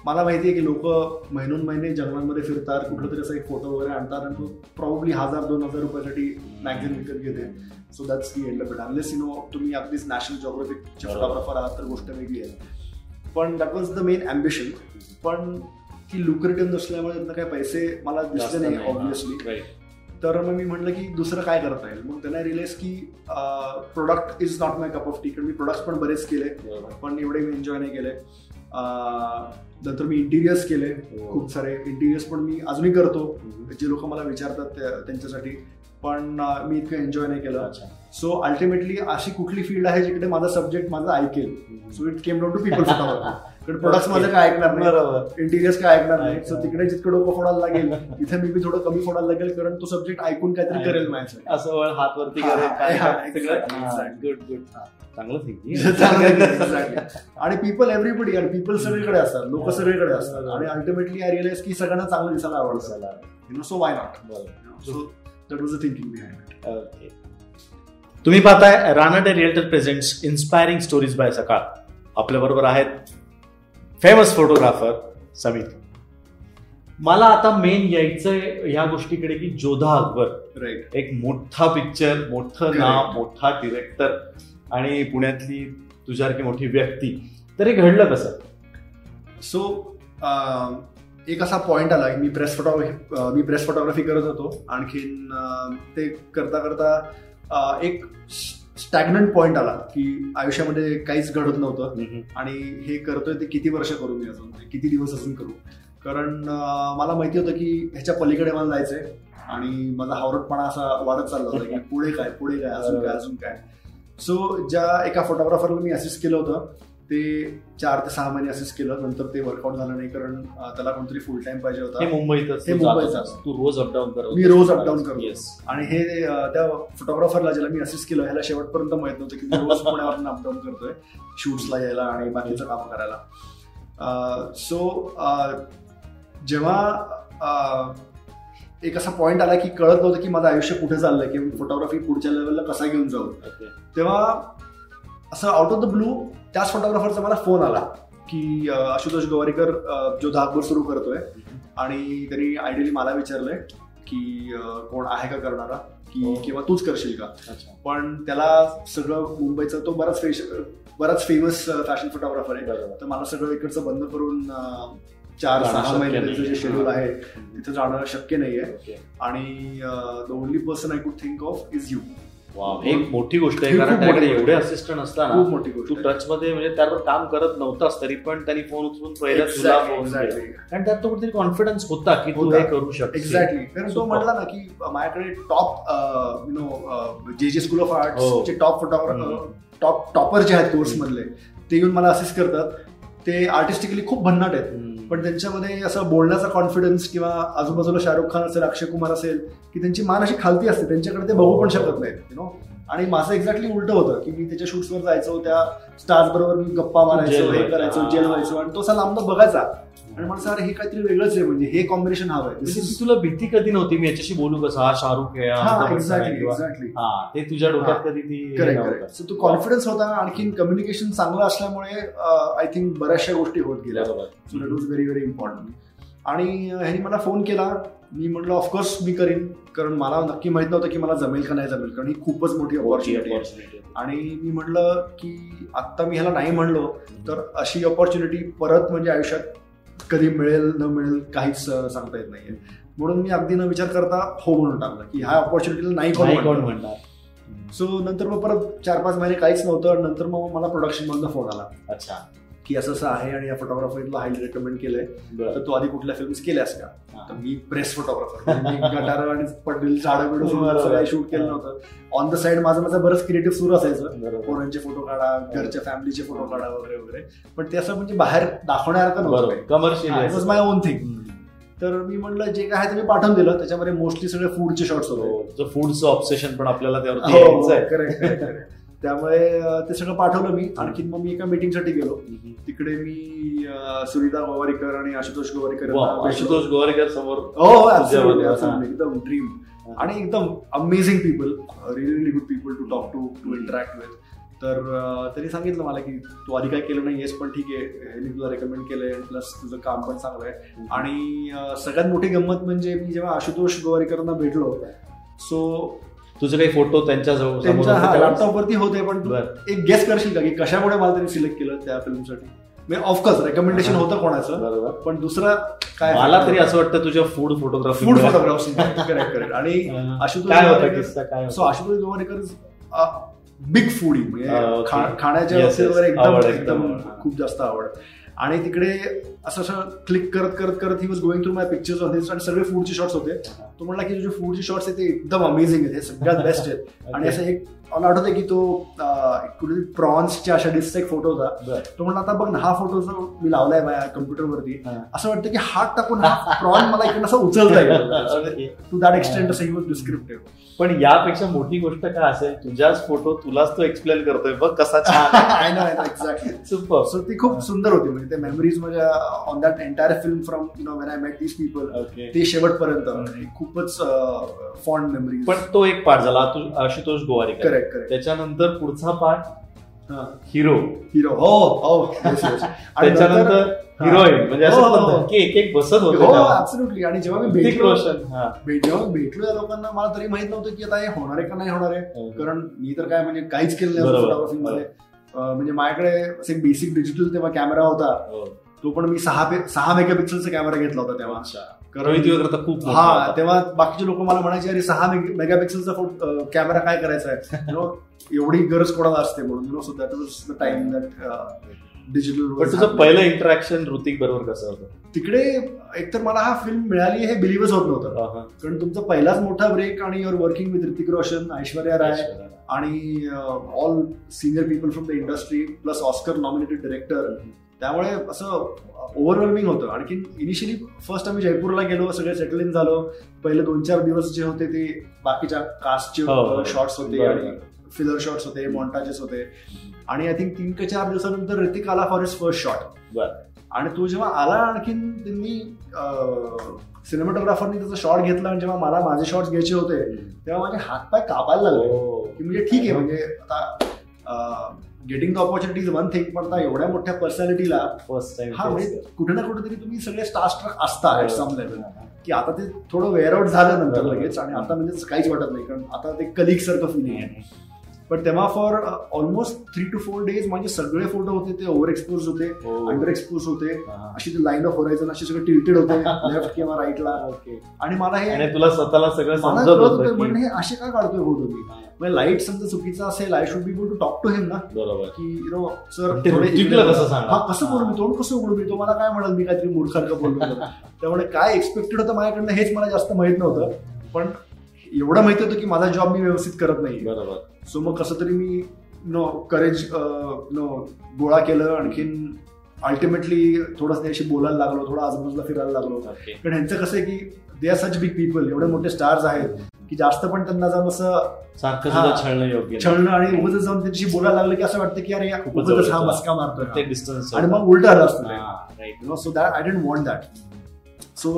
मला माहिती आहे की लोक महिनोन महिने जंगलांमध्ये फिरतात कुठलं तरी असा एक फोटो वगैरे आणतात आणि तो प्रॉब्ली हजार दोन हजार रुपयासाठी मॅगझिन विकत घेते. So that's the end it unless you know तुम्ही अगदीच नॅशनल जॉग्राफिकचे. फोटोग्राफर आहात तर गोष्ट वेगळी आहे. पण that was the main ambition पण ती लुक्रेटिव्ह नसल्यामुळे त्यातनं काही पैसे मला दिसले नाही नाही. तर मग मी म्हटलं की दुसरं काय करता येईल? मग त्यांना रिअलाइज की product is not my cup of tea कारण मी प्रोडक्ट्स पण बरेच केले. पण एवढे मी एन्जॉय नाही केले. नंतर मी इंटिरियर्स केले हो. खूप सारे इंटिरियर्स पण मी अजूनही करतो. जे लोक मला विचारतात त्या- त्यांच्यासाठी. पण मी इतकं एन्जॉय नाही केलं. सो अल्टिमेटली अशी कुठली फील्ड आहे जिकडे माझा सब्जेक्ट माझा ऐकेल? So it came down to people कारण प्रोडक्ट्स माझं काय ऐकणार नाही. बरोबर. इंटिरियर्स काय ऐकणार नाही. सो तिकडे जितकं डोकं फोडायला लागेल तिथे मी बी थोडं कमी फोडायला लागेल कारण तो सब्जेक्ट ऐकून काहीतरी करेल माझ्यासाठी. असं हात वरती करेल. गुड गुड चांगलं. आणि पीपल एव्हरीबडी आणि पीपल सगळीकडे असतात लोक सगळीकडे असतात. आणि अल्टिमेटली आय रिअलाइज की सगळ्यांना चांगलं दिसायला आवडतं. You know so why not so that was a thinking behind okay तुम्ही पाहताय Ranade realtor presents inspiring stories by Sakal आपल्या बरोबर आहेत. फेमस फोटोग्राफर समित मला आता मेन यायचंय ह्या गोष्टीकडे की जोधा अकबर. राईट एक मोठा पिक्चर मोठं. नाव मोठा डिरेक्टर आणि पुण्यातली तुझ्यासारखी मोठी व्यक्ती. तर हे घडलं कसं? सो एक असा पॉइंट आला की मी प्रेस फोटोग्राफी मी प्रेस फोटोग्राफी करत होतो. आणखीन ते करता करता एक स्टॅग्नंट पॉइंट आला की आयुष्यामध्ये काहीच घडत नव्हतं. आणि हे करतोय ते किती वर्ष करू मी अजून? किती दिवस अजून करू? कारण मला माहिती होतं की ह्याच्या पलीकडे मला जायचंय आणि माझा हावरटपणा असा वाढत चालला होता की पुढे काय पुढे काय अजून काय अजून काय. सो ज्या एका फोटोग्राफरला मी असिस्ट केलं होतं ते चार ते सहा महिने असिस्ट केलं नंतर ते वर्कआउट झालं नाही कारण त्याला कोणतरी फुल टाइम पाहिजे हे होता मुंबईतच हे मुंबईतच. तू रोज अपडाऊन करत मी रोज up-down करतो. येस आणि हे त्या फोटोग्राफरला ज्याला मी असिस्ट केलं ह्याला शेवटपर्यंत माहीत नव्हतं की मी रोज पुण्यावरून अपडाऊन करतोय शूट्सला यायला आणि बाकीचं काम करायला. सो जेव्हा एक असा पॉइंट आला की कळत नव्हतं की माझं आयुष्य कुठे चाललंय की फोटोग्राफी पुढच्या लेवलला कसा घेऊन जाऊ. तेव्हा असं आउट ऑफ द ब्लू त्याच फोटोग्राफरचा मला फोन आला की आशुतोष गवारीकर जो धाकभर सुरू करतोय आणि त्यांनी आयडियली मला विचारलंय की कोण आहे का करणारा की हो. किंवा तूच करशील का पण त्याला सगळं मुंबईचं तो बराच फेश बराच फेमस फॅशन फोटोग्राफर आहे. तर मला सगळं इकडचं बंद करून चार सहा शक्य महिने नाहीये. त्याचं जे शेड्यूल आहे तिथं जाणं शक्य नाहीये. आणि the only person I could think of is you एक मोठी गोष्ट आहे कारण त्याकडे एवढे असिस्टंट असताना खूप मोठी तू गोष्ट आहे. टच मध्ये म्हणजे त्यावर काम करत नव्हतास तरी पण त्यांनी फोन उचलून पहिला तुला फोन. कारण त्यात तो कुठेतरी कॉन्फिडन्स होता की तू. हे करू शकतो एक्झॅक्टली कारण तो. म्हटला ना की माझ्याकडे टॉप यु नो जे जे स्कूल ऑफ. आर्ट्स चे टॉप फोटोग्राफर. टॉप टॉपर जे आहेत कोर्स मधले ते येऊन मला असिस्ट करतात ते आर्टिस्टिकली खूप भन्नाट आहेत पण त्यांच्यामध्ये असं बोलण्याचा कॉन्फिडन्स किंवा आजूबाजूला शाहरुख खान असेल अक्षय कुमार असेल की त्यांची मान अशी खालती असते त्यांच्याकडे ते बघू पण शकत नाहीत यु नो आणि माझं एक्झॅक्टली उलट होतं की मी त्याच्या शूट्सवर जायचो त्या स्टार्स बरोबर मी गप्पा मारायचो हे. करायचो. जेल व्हायचो आणि तो असा लांब बघायचा आणि म्हणा अरे हे काहीतरी वेगळंच आहे म्हणजे हे कॉम्बिनेशन हवं म्हणजे आहे ती तुला भीती कधी नव्हती? मी याच्याशी बोलू कसं? हा शाहरुख आहे हा हा एक्झॅक्टली हा ते तुझ्या डोक्यात. कधी ती करेक्ट सो तो कॉन्फिडन्स होता आणखीन कम्युनिकेशन चांगलं असल्यामुळे आय थिंक बऱ्याचशा गोष्टी होत गेल्या. So that was very very important आणि ह्यानी मला फोन केला. मी म्हटलं ऑफकोर्स मी करीन. कारण मला नक्की माहीत नव्हतं की मला जमेल का नाही जमेल कारण ही खूपच मोठी ऑपॉर्च्युनिटी आहे. आणि मी म्हटलं की आत्ता मी ह्याला नाही म्हणलो तर अशी ऑपॉर्च्युनिटी परत म्हणजे आयुष्यात कधी मिळेल न मिळेल काहीच सांगता येत नाहीये. म्हणून मी अगदी न विचार करता हो म्हणून टाकलं की ह्या ऑपॉर्च्युनिटीला नाही कोण म्हणणार. सो नंतर मग परत चार पाच महिने काहीच नव्हतं नंतर मग मला प्रोडक्शन मधनं फोन आला. अच्छा. की असं असं आहे आणि या फोटोग्राफरला हायली रेकमेंड केलंय. तर तू आधी कुठल्या फिल्म्स केल्यास का? हा. तर मी प्रेस फोटोग्राफर गटार आणि पडलेली झाडं बिडं सोडून बरोबर. असं काही शूट केलं नव्हतं. ऑन द साईड माझं माझं बरंच क्रिएटिव्ह सुरू असायचं. पोरांचे फोटो काढा घरच्या फॅमिलीचे फोटो काढा वगैरे वगैरे. पण ते असं म्हणजे बाहेर दाखवण्यासारखं नव्हतं कमर्शियल माय ओन थिंग तर मी म्हटलं जे काय ते मी पाठवून दिलं. त्याच्यामध्ये मोस्टली सगळे फूडचे शॉर्ट्स होते. फूडचं ऑब्सेशन पण आपल्याला हो आहे. करेक्ट करेक्ट त्यामुळे ते सगळं पाठवलं मी. आणखीन मग मी एका मीटिंगसाठी गेलो. तिकडे मी सुनीता गोवारीकर आणि आशुतोष गोवारीकर. आशुतोष गोवारीकर समोर. हो हो. एकदम ड्रीम आणि एकदम amazing people really good people to talk to to interact with तर त्यांनी सांगितलं मला की तू आधी काय केलं नाहीयेस पण ठीक आहे. मी तुला रेकमेंड केलंय प्लस तुझं काम पण चांगलं आहे. आणि सगळ्यात मोठी गंमत म्हणजे मी जेव्हा आशुतोष गोवारीकरांना भेटलो सो तुझे काही फोटो त्यांच्या जवळ समोर त्यांच्या होते पण. एक गेस करशील का की कशामुळे मला त्यांनी सिलेक्ट केलं त्या फिल्मसाठी ऑफकोर्स रेकमेंडेशन. होतं कोणाचं बरोबर पण दुसरं काय मला तरी असं वाटतं तुझ्या food photography food photographs correct correct आणि आशुतोष काय so? Ashutosh Gowariker big foodie म्हणजे खाण्याच्या. वगैरे एकदम एकदम. खूप जास्त आवड आणि तिकडे असं असं क्लिक करत करत करत he was going through my pictures of this आणि सगळे फूडचे शॉट्स होते तो म्हणला की तुझे फूडचे शॉट्स आहेत ते एकदम अमेझिंग आहेत हे सगळ्यात बेस्ट आहेत आणि असं एक मला आठवतं की तो कुठे प्रॉन्सच्या अशा डिस्कचा एक फोटो होता. तो म्हणला आता बघ ना हा फोटो जो मी लावलाय माझ्या कम्प्युटरवरती. असं वाटतं की हात टाकून हा प्रॉन मला इकडे असं उचलता येईल. टू दॅट एक्सटेंट असं ही वॉज डिस्क्रिप्टिव्ह पण यापेक्षा मोठी गोष्ट काय असेल तुझ्याच फोटो तुलाच तो एक्सप्लेन करतोय. बघ कसा I know exactly super so ती खूप सुंदर होती. म्हणजे ते मेमरीज माझ्या on that entire film from you know when I met these people okay ते शेवटपर्यंत. खूपच फॉन्ड मेमरीज पण तो एक पार्ट झाला आशुतोष गोवारीकर. करेक्ट करेक्ट त्याच्यानंतर पुढचा पार्ट हिरो हिरो हो हो. त्याच्यानंतर नंतर- हिरोईन म्हणजे असं हो, हो. धक्के एक एक बसत होते आणि जेव्हा मी भेटलो जेव्हा मी भेटलो या लोकांना मला तरी माहीत नव्हतं की आता हे होणार आहे का नाही होणार आहे. कारण मी तर काय म्हणजे काहीच केलं नाही बरोबर. फोटोग्राफीमध्ये म्हणजे माझ्याकडे असे बेसिक डिजिटल तेव्हा कॅमेरा होता. तो पण मी सहा सहा मेगापिक्सलचा कॅमेरा घेतला होता तेव्हा. तर खूप हा. तेव्हा बाकीचे लोक मला म्हणायचे अरे सहा मेगापिक्सलचा फोटो कॅमेरा काय करायचा आहे? एवढी गरज कोणाला असते म्हणून you know so that was the time that digital तुझं पहिलं इंटरॅक्शन ऋतिक बरोबर कसं होतं? तिकडे एकतर मला हा फिल्म मिळाली हे बिलीव्हच होत नव्हतं. कारण तुमचा पहिलाच मोठा ब्रेक आणि your working with Hrithik Roshan Aishwarya Rai आणि all senior people from the industry plus Oscar nominated director त्यामुळे असं ओव्हरवेल्मिंग होतं आणखी इनिशियली फर्स्ट आम्ही जयपूरला गेलो सगळे सेटल इन झालो पहिले दोन चार दिवस जे होते ते बाकीच्या कास्टचे हो, हो. शॉर्ट्स होते. आणि फिलर शॉर्ट्स होते मॉन्टाजेस होते आणि आय थिंक तीन का चार दिवसानंतर ऋतिक आला फॉर हिज फर्स्ट शॉट. आणि तो जेव्हा आला आणखीन त्यांनी सिनेमाटोग्राफरनी त्याचा शॉट घेतला आणि जेव्हा मला माझे शॉट्स घ्यायचे होते तेव्हा माझे हातपाय कापायला लागले हो. की म्हणजे ठीक आहे म्हणजे आता getting the opportunity one thing पण आता एवढ्या मोठ्या पर्सनॅलिटीला फर्स्ट टाइम हा म्हणजे कुठे ना कुठेतरी तुम्ही सगळे स्टार स्ट्रक असता ऍट सम लेवल की आता ते थोडं वेअर आउट झालं नंतर. लगेच आणि आता म्हणजे काहीच वाटत नाही कारण आता ते कलिक सारखं फिलिंग आहे. पण तेव्हा for almost three to four days माझे सगळे फोटो होते ते ओव्हर एक्सपोज होते अंडर एक्सपोज होते. अशी ते लाईन ऑफ होरायझन असे सगळे टिल्टेड होते लेफ्ट किंवा राईटला ओके आणि मला हे तुला स्वतःला सगळं म्हणजे हे असे का काढतोय फोटो मी? म्हणजे लाइट समजा चुकीचा असेल आय शुड बी गोल टू टॉक टू हिम ना. बरोबर. की यु नो सर कसं? हा कसं बोलू मी? तोंड कसं उघडू मी? तो मला काय म्हणाल? मी काहीतरी मूर्खार्थ बोललो. त्यामुळे काय एक्सपेक्टेड होतं माझ्याकडनं हेच मला जास्त माहीत नव्हतं. पण एवढं माहिती होतं की माझा जॉब मी व्यवस्थित करत नाही बरोबर. सो मग कसं तरी मी नो करेज नो गोळा केलं. आणखीन अल्टिमेटली थोडंसं त्याशी बोलायला लागलो थोडं आजूबाजूला फिरायला लागलो. कारण ह्यांचं कसं आहे की they are such big people एवढे मोठे स्टार्स आहेत की जास्त पण त्यांना जाऊन असं छळणं योग्य. छळणं आणि उगाच जाऊन त्यांच्याशी बोलायला लागलं की असं वाटतं की अरे हा मस्का मारतोय प्रत्येक डिस्टन्स आणि मग उलट आलं असतं so that I didn't want that so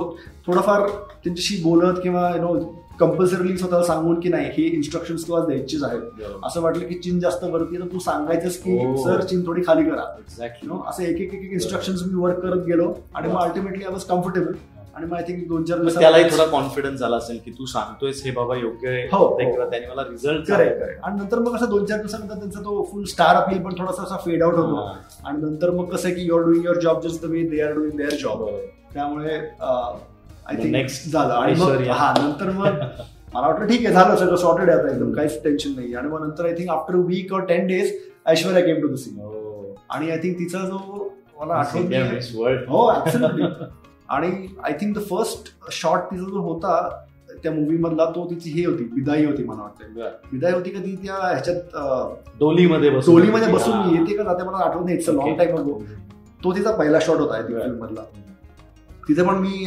थोडंफार त्यांच्याशी बोलत किंवा यु नो कंपल्सरीली स्वतःला सांगून की नाही हे इन्स्ट्रक्शन्स तुला द्यायचीच आहेत. असं वाटलं की चीन जास्त वरती तर तू सांगायचंच की हो. सर चीन थोडी खाली करा. एक्झॅक्टली यु नो असं एक एक एक इन्स्ट्रक्शन्स मी वर्क करत गेलो आणि मग अल्टिमेटली आय वॉज कम्फर्टेबल आणि मग आय थिंक दोन चार दिवसात- त्यालाही थोडा कॉन्फिडन्स झाला असेल की तू सांगतोयस हे बाबा योग्य आहे. हो. किंवा त्याने मला रिझल्ट आणि नंतर मग असं दोन चार दिवसानंतर त्यांचा तो फुल स्टार अपील पण थोडासा असा फेड आउट होतो. आणि नंतर मग कसं की you're doing your job just they are doing their job त्यामुळे आय थिंक next झालं. आणि मग. हा नंतर मग मला वाटलं ठीक आहे झालं सगळं सॉर्टेड आहे आता एकदम. काहीच टेन्शन नाही आणि मग नंतर I think after week or ten days Aishwarya came to the scene आणि आय थिंक तिचा जो मला आठवत हो आणि I think the first shot तिचा जो होता त्या मूवी मधला तो तिची हे होती. विदाई होती मला वाटतं. विदाई होती का ती त्या ह्याच्यात अं, डोलीमध्ये बसून येते का जाते मला आठवत नाही. It's a long time ago तो तिचा पहिला शॉट होता Yeah. फिल्म मधला. तिथे पण मी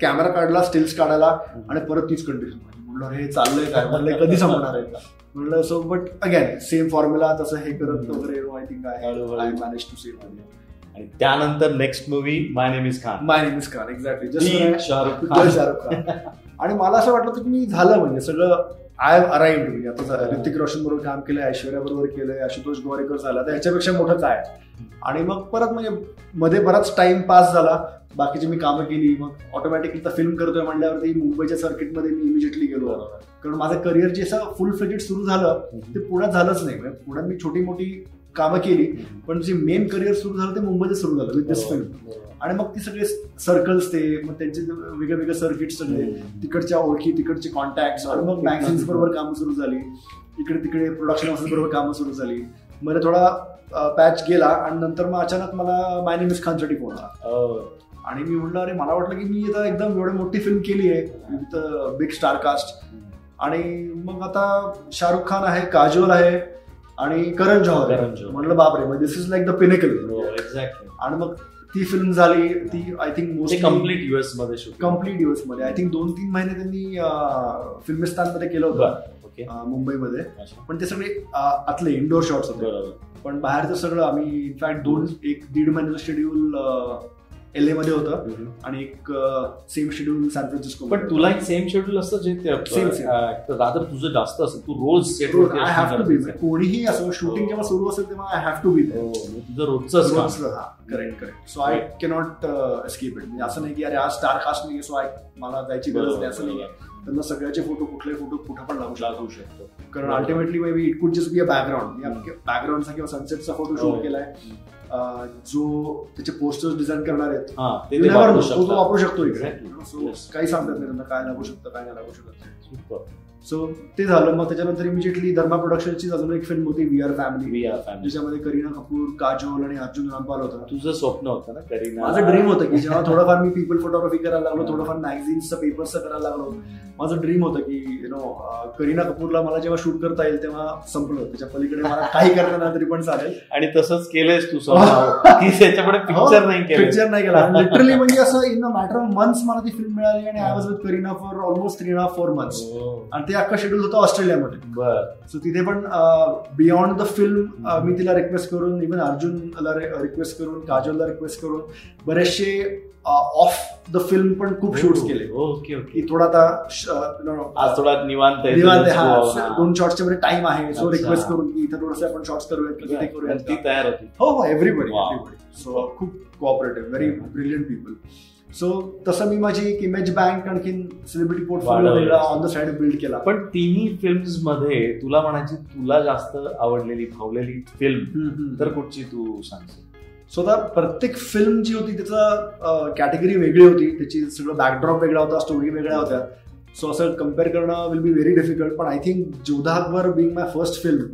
कॅमेरा काढला स्टिल्स काढायला आणि परत तीच कंडिशन म्हणलं हे चाललंय काय? म्हणलं कधी संपणार आहे म्हणलं so but again same formula तसं हे करत वगैरे I think I manage to save आणि त्यानंतर next movie my name is Khan my name is Khan exactly just Shahrukh Khan Shahrukh Khan आणि मला असं वाटलं की मी झालं म्हणजे सगळं आय अराईव्ह म्हणजे आता ऋतिक रोशन बरोबर काम केलंय ऐश्वर्या बरोबर केलंय आशुतोष गोवारीकर झाला. तर याच्यापेक्षा मोठं काय आणि मग परत म्हणजे मध्ये बराच टाइम पास झाला. बाकीची मी कामं केली. मग ऑटोमॅटिकली तर फिल्म करतोय म्हणल्यावरती मुंबईच्या सर्किटमध्ये मी इमिजिएटली गेलो. कारण माझं करिअर जे असं फुल फ्लेजेड सुरू झालं ते पुण्यात झालंच नाही. म्हणजे पुण्यात मी छोटी मोठी कामं केली. पण जे मेन करिअर सुरू झालं ते मुंबईत सुरू झालं. विथ दिस फिल्म आणि मग ती सगळे सर्कल्स ते मग त्यांचे वेगळे वेगळे सर्किट सगळे तिकडच्या ओळखी तिकडचे कॉन्टॅक्ट आणि मग मॅगझिन्स बरोबर कामं सुरू झाली. इकडे तिकडे प्रोडक्शन हाऊसेस बरोबर कामं सुरू झाली. मध्ये थोडा पॅच गेला आणि नंतर मग अचानक मला माय नेम इज खानसाठी फोन आला. आणि मी म्हटलं अरे मला वाटलं की मी आता एकदम एवढी मोठी फिल्म केली आहे विथ बिग स्टार कास्ट आणि मग आता शाहरुख खान आहे काजोल आहे आणि करण जौहर आहे. करण जौहर. म्हटलं बापरे this is like the pinnacle exactly आणि मग ती फिल्म झाली ती आय थिंक ते मोस्टली कंप्लीट युएसमध्ये कंप्लीट दिवसमध्ये. आय थिंक दोन तीन महिने त्यांनी फिल्मिस्तानमध्ये केलं होतं. मुंबईमध्ये. पण ते सगळे आतले इंडोर शॉट्स होते. पण बाहेरचं सगळं आम्ही इनफॅक्ट दोन एक दीड महिन्याचं शेड्यूल एल ए मध्ये होतं. आणि एक सेम शेड्यूल सॅन फ्रान्सिस्को पण तुला एक सेम शेड्यूल असतं जे same. रादर तुझं जास्त असेल तू रोज आय हॅव टू बी. कोणीही असो शूटिंग जेव्हा सुरू असेल तेव्हा आय हॅव टू बी हो, तुझं रोजच correct correct so I cannot escape it म्हणजे असं नाही की अरे आज स्टार कास्ट नाही सो आय मला जायची गरज नाही असं नाही त्यांना सगळ्याचे फोटो कुठले फोटो कुठं पण लागू लागू शकतो. कारण ultimately maybe it could just be a background बॅकग्राऊंडचा किंवा सनसेटचा फोटो शूट हो. केलाय. जो त्याचे पोस्टर्स डिझाईन करणार आहेत हा वापरू शकतो इकडे. काही सांगतात नाही त्यांना काय लागू शकतं काय नाही लागू शकत. सो ते झालं. मग त्याच्यानंतर इमिजिएटली धर्मा प्रोडक्शनची अजून एक फिल्म होती we are family We are family. ज्याच्यामध्ये करीना कपूर काजोल आणि अर्जुन रामपाल होता. तुझं स्वप्न होतं ना करीना. माझं ड्रीम होतं की जेव्हा थोडंफार मी पीपल फोटोग्राफी करायला लागलो थोडंफार मॅगझिन्सचं पेपर्सचं करायला लागलो माझं ड्रीम होतं की यु नो करीना कपूरला मला जेव्हा शूट करता येईल तेव्हा संपलं. त्याच्या पलीकडे मला काही करता नाही तरी पण चालेल. आणि तसंच केलंयस तू की त्याच्याकडे पिक्चर नाही केलं. पिक्चर नाही केला. लिटरली म्हणजे असं in a matter of months मला ती फिल्म मिळाली आणि I was with Kareena for almost three and half four months आणि ते अख्खा शेड्यूल होतं ऑस्ट्रेलियामध्ये बर सो तिथे पण बियॉन्ड द फिल्म मी तिला रिक्वेस्ट करून इव्हन अर्जुनला रिक्वेस्ट करून काजलला रिक्वेस्ट करून बरेचसे ऑफ द फिल्म पण खूप शूट्स केले ओके थोडा आता थोडा निवांत. निवांत हो, हा हा. दोन शॉर्ट्सच्या मध्ये टाइम आहे सो. रिक्वेस्ट करून की इथं थोडंसं आपण शॉर्ट्स करूयात की तिथे करूयात ती? तयार होती हो हो. एव्हरीबडी सो खूप cooperative very brilliant people so तसं मी माझी एक इमेज बँक आणखीन celebrity portfolio on the side build केला. पण तिन्ही फिल्म्समध्ये तुला म्हणायची तुला जास्त आवडलेली भावलेली फिल्म तर कुठची तू सांगशील? सो आता प्रत्येक फिल्म जी होती त्याचा कॅटेगरी वेगळी होती. त्याची सगळं बॅकड्रॉप वेगळा होता स्टोरी वेगळ्या होत्या. सो असं कंपेअर करणं विल बी व्हेरी डिफिकल्ट पण I think Jodha Akbar being my first film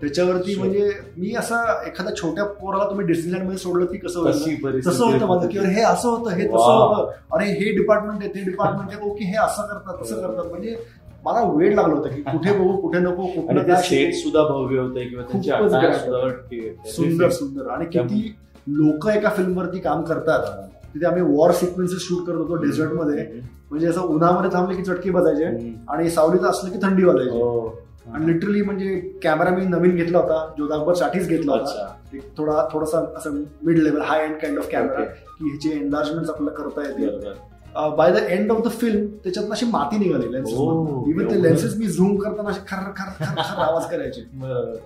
त्याच्यावरती. म्हणजे मी असा एखाद्या छोट्या पोराला तुम्ही डिस्नीलँडमध्ये सोडलं की कसं कशी तसं होतं माझं की हे असं होतं हे तसं. होतं. अरे हे डिपार्टमेंट आहे ते डिपार्टमेंट आहे. ओके हे असं करतात तसं करतात. म्हणजे मला वेळ लागला होता की कुठे बघू कुठे नको कुठलं काय सेट सुद्धा भव्य होते. किंवा सुंदर सुंदर. आणि किती लोक एका फिल्मवरती काम करतात. तिथे आम्ही वॉर सिक्वेन्सेस शूट करत होतो डेझर्टमध्ये म्हणजे असं उन्हामध्ये थांबले की चटके बजायचे आणि सावलीत असलं की थंडी वाजायची. हो. आणि लिटरली म्हणजे कॅमेरा मी नवीन घेतला होता जो अकबर साठीच घेतला होता अच्छा एक थोडा थोडासा असं mid level high end kind of camera. की ह्याचे एनलार्जमेंट आपल्याला करता बरोबर. By the end of the film त्याच्यात अशी माती निघाली लेन्सेस Oh, इव्हन ते? लेन्सेस मी झूम करताना असे खर खर खर खर आवाज करायचे.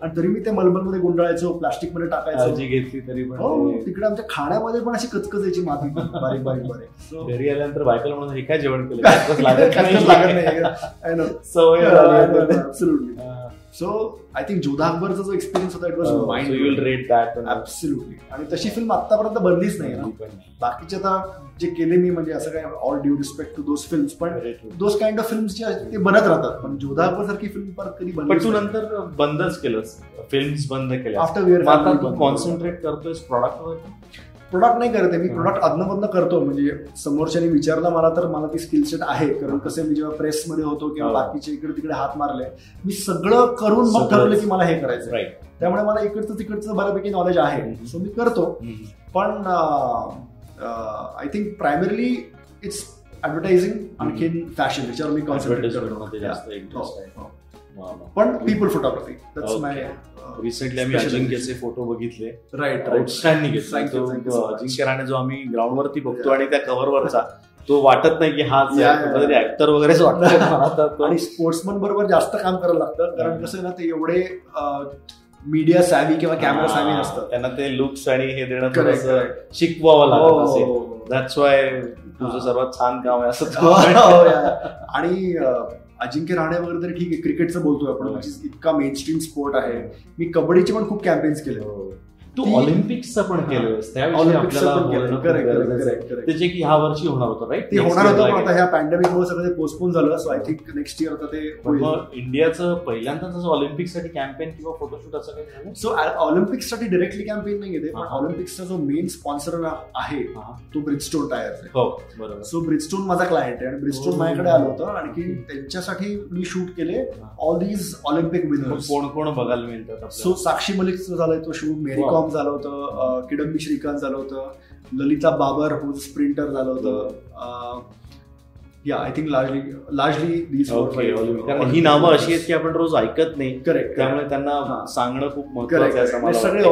आणि तरी मी ते मलमलमध्ये गुंडाळायचो प्लास्टिकमध्ये टाकायचो घेतली तरी पण हो तिकडे आमच्या खाण्यामध्ये पण अशी कचकचायची माती. बारीक बारीक बारीक. घरी आल्यानंतर बायकोला म्हणून हे काय जेवण केलं? लागत नाही. सवय. हा. सो आय थिंक जोधा अकबरचा जो एक्सपिरियन्स होता it was So you'll mind rate that. Absolutely आणि तशी फिल्म आतापर्यंत बनलीच नाही ना. बाकीचे आता जे केले मी म्हणजे असं काय all due respect to those films पण. दोज काइंड ऑफ फिल्म्स जे ते बनत राहतात. पण जोधा अकबर सारखी फिल्म परत कधी पण तू नंतर बंदच केलंस. फिल्म्स बंद केल्या आफ्टर कॉन्सन्ट्रेट करतोय प्रॉडक्टवर प्रोडक्ट नाही करते मी. प्रोडक्ट अदनमधनं करतो. म्हणजे समोरच्याने विचारलं मला तर मला ती स्किल सेट आहे. कारण कसं मी जेव्हा प्रेसमध्ये होतो किंवा हा. बाकीचे इकडे तिकडे हात मारले मी सगळं करून मग. ठरवलं की मला हे करायचं त्यामुळे मला इकडचं तिकडचं बऱ्यापैकी नॉलेज आहे. सो मी करतो. पण I think primarily it's advertising आणखीन फॅशन याच्यावर मी कॉन्सन्ट्रेट करतो हो, हो. पण people photography that's. My recently आम्ही अजिंक्यचे फोटो बघितले राईट आउटस्टँडिंग. अजिंक्य राणे जो आम्ही ग्राउंड वरती बघतो. आणि त्या कव्हरवरचा तो वाटत नाही की yeah. ऍक्टर वगैरेच वाटतोय मला तर तो. आणि स्पोर्ट्समन बरोबर जास्त काम करायला लागतं कारण कसं ना ते एवढे मीडिया सॅवी किंवा कॅमेरा सॅवी हा, नसतं त्यांना ते लुक्स आणि हे देणं. शिकवावं हो, लागत हो, हो. दॅट्स वाय तुझं हा. सर्वात छान काम आहे असं हो, हो, yeah. आणि अजिंक्य राणे वगैरे तरी ठीक आहे क्रिकेटचं बोलतोय आपण हो. इतका मेन स्ट्रीम स्पोर्ट आहे मी कबड्डीचे पण खूप कॅम्पेन्स केले तू ऑलिम्पिक्सचं पण केलंस आपल्याला. ते जे की ह्या वर्षी होणार होतं राईट ते होणार होतं पण आता ह्या पॅन्डेमिकमुळे सगळं ते पोस्टपोन झालं. So I think next year आता ते इंडियाचं पहिल्यांदाच असं ऑलिम्पिकसाठी कॅम्पेन किंवा फोटोशूट असं काही झालं सो ऑलिम्पिक्ससाठी डिरेक्टली कॅम्पेन नाही येते पण. ऑलिम्पिक्सचा जो मेन स्पॉन्सर आहे. तो ब्रिजस्टोन टायर आहे. हो बरोबर. सो ब्रिजस्टोन माझा क्लायंट आहे आणि ब्रिजस्टोन हो. माझ्याकडे आलं होतं. आणखी त्यांच्यासाठी मी शूट केले ऑल दीज ऑलिम्पिक विनर्स कोण कोण बघायला मिळतात सो? साक्षी मलिकचं झालंय तो शूट मेरी. कॉम झालं होतं किडंबी श्रीकांत झालं होतं ललिता बाबर हु स्प्रिंटर झालं होतं या आय थिंक लार्जली लार्जली कारण ही नावं अशी आहेत की आपण रोज ऐकत नाही. करेक्ट त्यामुळे त्यांना. सांगणं खूप महत्वाचं आहे सगळे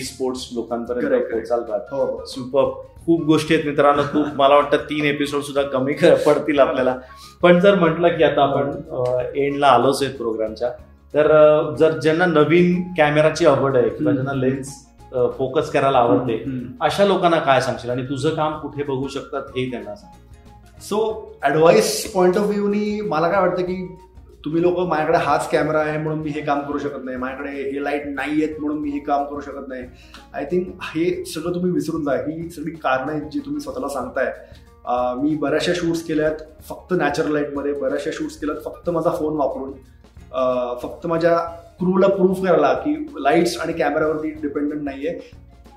स्पोर्ट्स लोकांपर्यंत. पोहोचाल सुपर खूप गोष्टी आहेत मित्रांनो. खूप मला वाटतं तीन एपिसोड सुद्धा कमी पडतील आपल्याला. पण जर म्हटलं की आता आपण एंडला आलोच आहेत प्रोग्रामच्या तर जर ज्यांना नवीन कॅमेराची आवड आहे किंवा. ज्यांना लेन्स फोकस करायला आवडते. अशा लोकांना काय सांगशील? आणि तुझं काम कुठे बघू शकतात हे त्यांना सांग. सो ऍडवाइस पॉइंट ऑफ व्ह्यूनी मला काय वाटतं की तुम्ही लोक माझ्याकडे हाच कॅमेरा आहे म्हणून मी हे काम करू शकत नाही. माझ्याकडे हे लाइट नाही आहेत म्हणून मी हे काम करू शकत नाही. आय थिंक हे सगळं तुम्ही विसरून जा. ही सगळी कारणं आहेत जी तुम्ही स्वतःला सांगताय. मी बऱ्याचशा शूट्स केल्यात फक्त नॅचरल लाईटमध्ये बऱ्याचशा शूट्स केल्यात फक्त माझा फोन वापरून. फक्त माझ्या क्रूला प्रूफ करायला की लाईट्स आणि कॅमेऱ्यावरती डिपेंडंट नाहीये.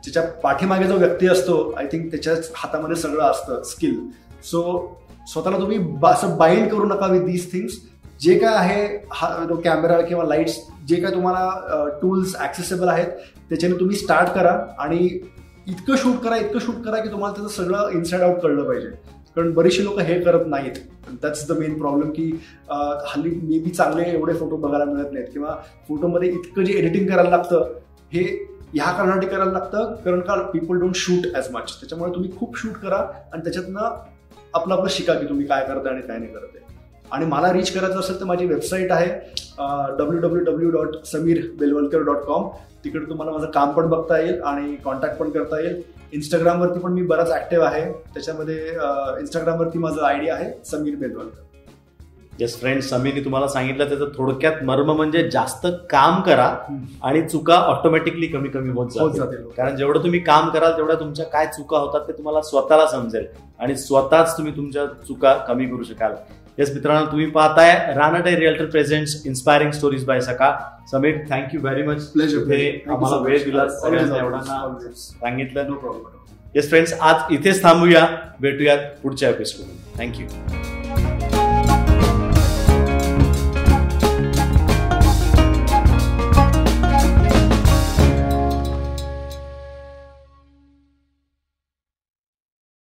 त्याच्या पाठीमागे जो व्यक्ती असतो आय थिंक त्याच्याच हातामध्ये सगळं असतं स्किल. सो स्वतःला तुम्ही असं बाईंड करू नका विथ दीज थिंग्स जे काय आहे हा कॅमेरा किंवा लाईट्स जे काय तुम्हाला टूल्स ॲक्सेसेबल आहेत त्याच्याने तुम्ही स्टार्ट करा आणि इतकं शूट करा इतकं शूट करा की तुम्हाला त्याचं सगळं इनसाइड आउट कळलं पाहिजे. कारण बरेचसे लोक हे करत नाहीत. दॅट्स द मेन प्रॉब्लेम की हल्ली मे बी चांगले एवढे फोटो बघायला मिळत नाहीत किंवा फोटोमध्ये इतकं जे एडिटिंग करायला लागतं हे ह्या कारणासाठी करायला लागतं कारण का people don't shoot as much त्याच्यामुळे तुम्ही खूप शूट करा आणि त्याच्यातनं आपलं आपलं शिका की तुम्ही काय करताय आणि काय नाही करते आणि मला रीच करायचं असेल तर माझी वेबसाईट आहे W W W dot Sameer Belwalkar dot com तिकडे तुम्हाला माझं काम पण बघता येईल आणि कॉन्टॅक्ट पण करता येईल. इंस्टाग्रामवरती पण मी बराच ऍक्टिव्ह आहे. त्याच्यामध्ये इंस्टाग्रामवरती माझं आय डी आहे समीर बेलवलकर येस फ्रेंड समीरने तुम्हाला सांगितलं त्याचं थोडक्यात मर्म म्हणजे जास्त काम करा आणि चुका ऑटोमॅटिकली कमी कमी होत जातील. कारण जेवढं तुम्ही काम कराल तेवढ्या तुमच्या काय चुका होतात ते तुम्हाला स्वतःला समजेल. आणि स्वतःच तुम्ही तुमच्या चुका कमी करू शकाल. येस मित्रांनो तुम्ही पाहताय Ranade realtor presents inspiring stories by सका Sameer thank you very much pleasure आम्हाला वेळ दिला सगळ्यांना एवढा सांगितलं. नो प्रॉब्लेम येस फ्रेंड्स आज इथेच थांबूया. भेटूयात पुढच्या एपिसोड थँक्यू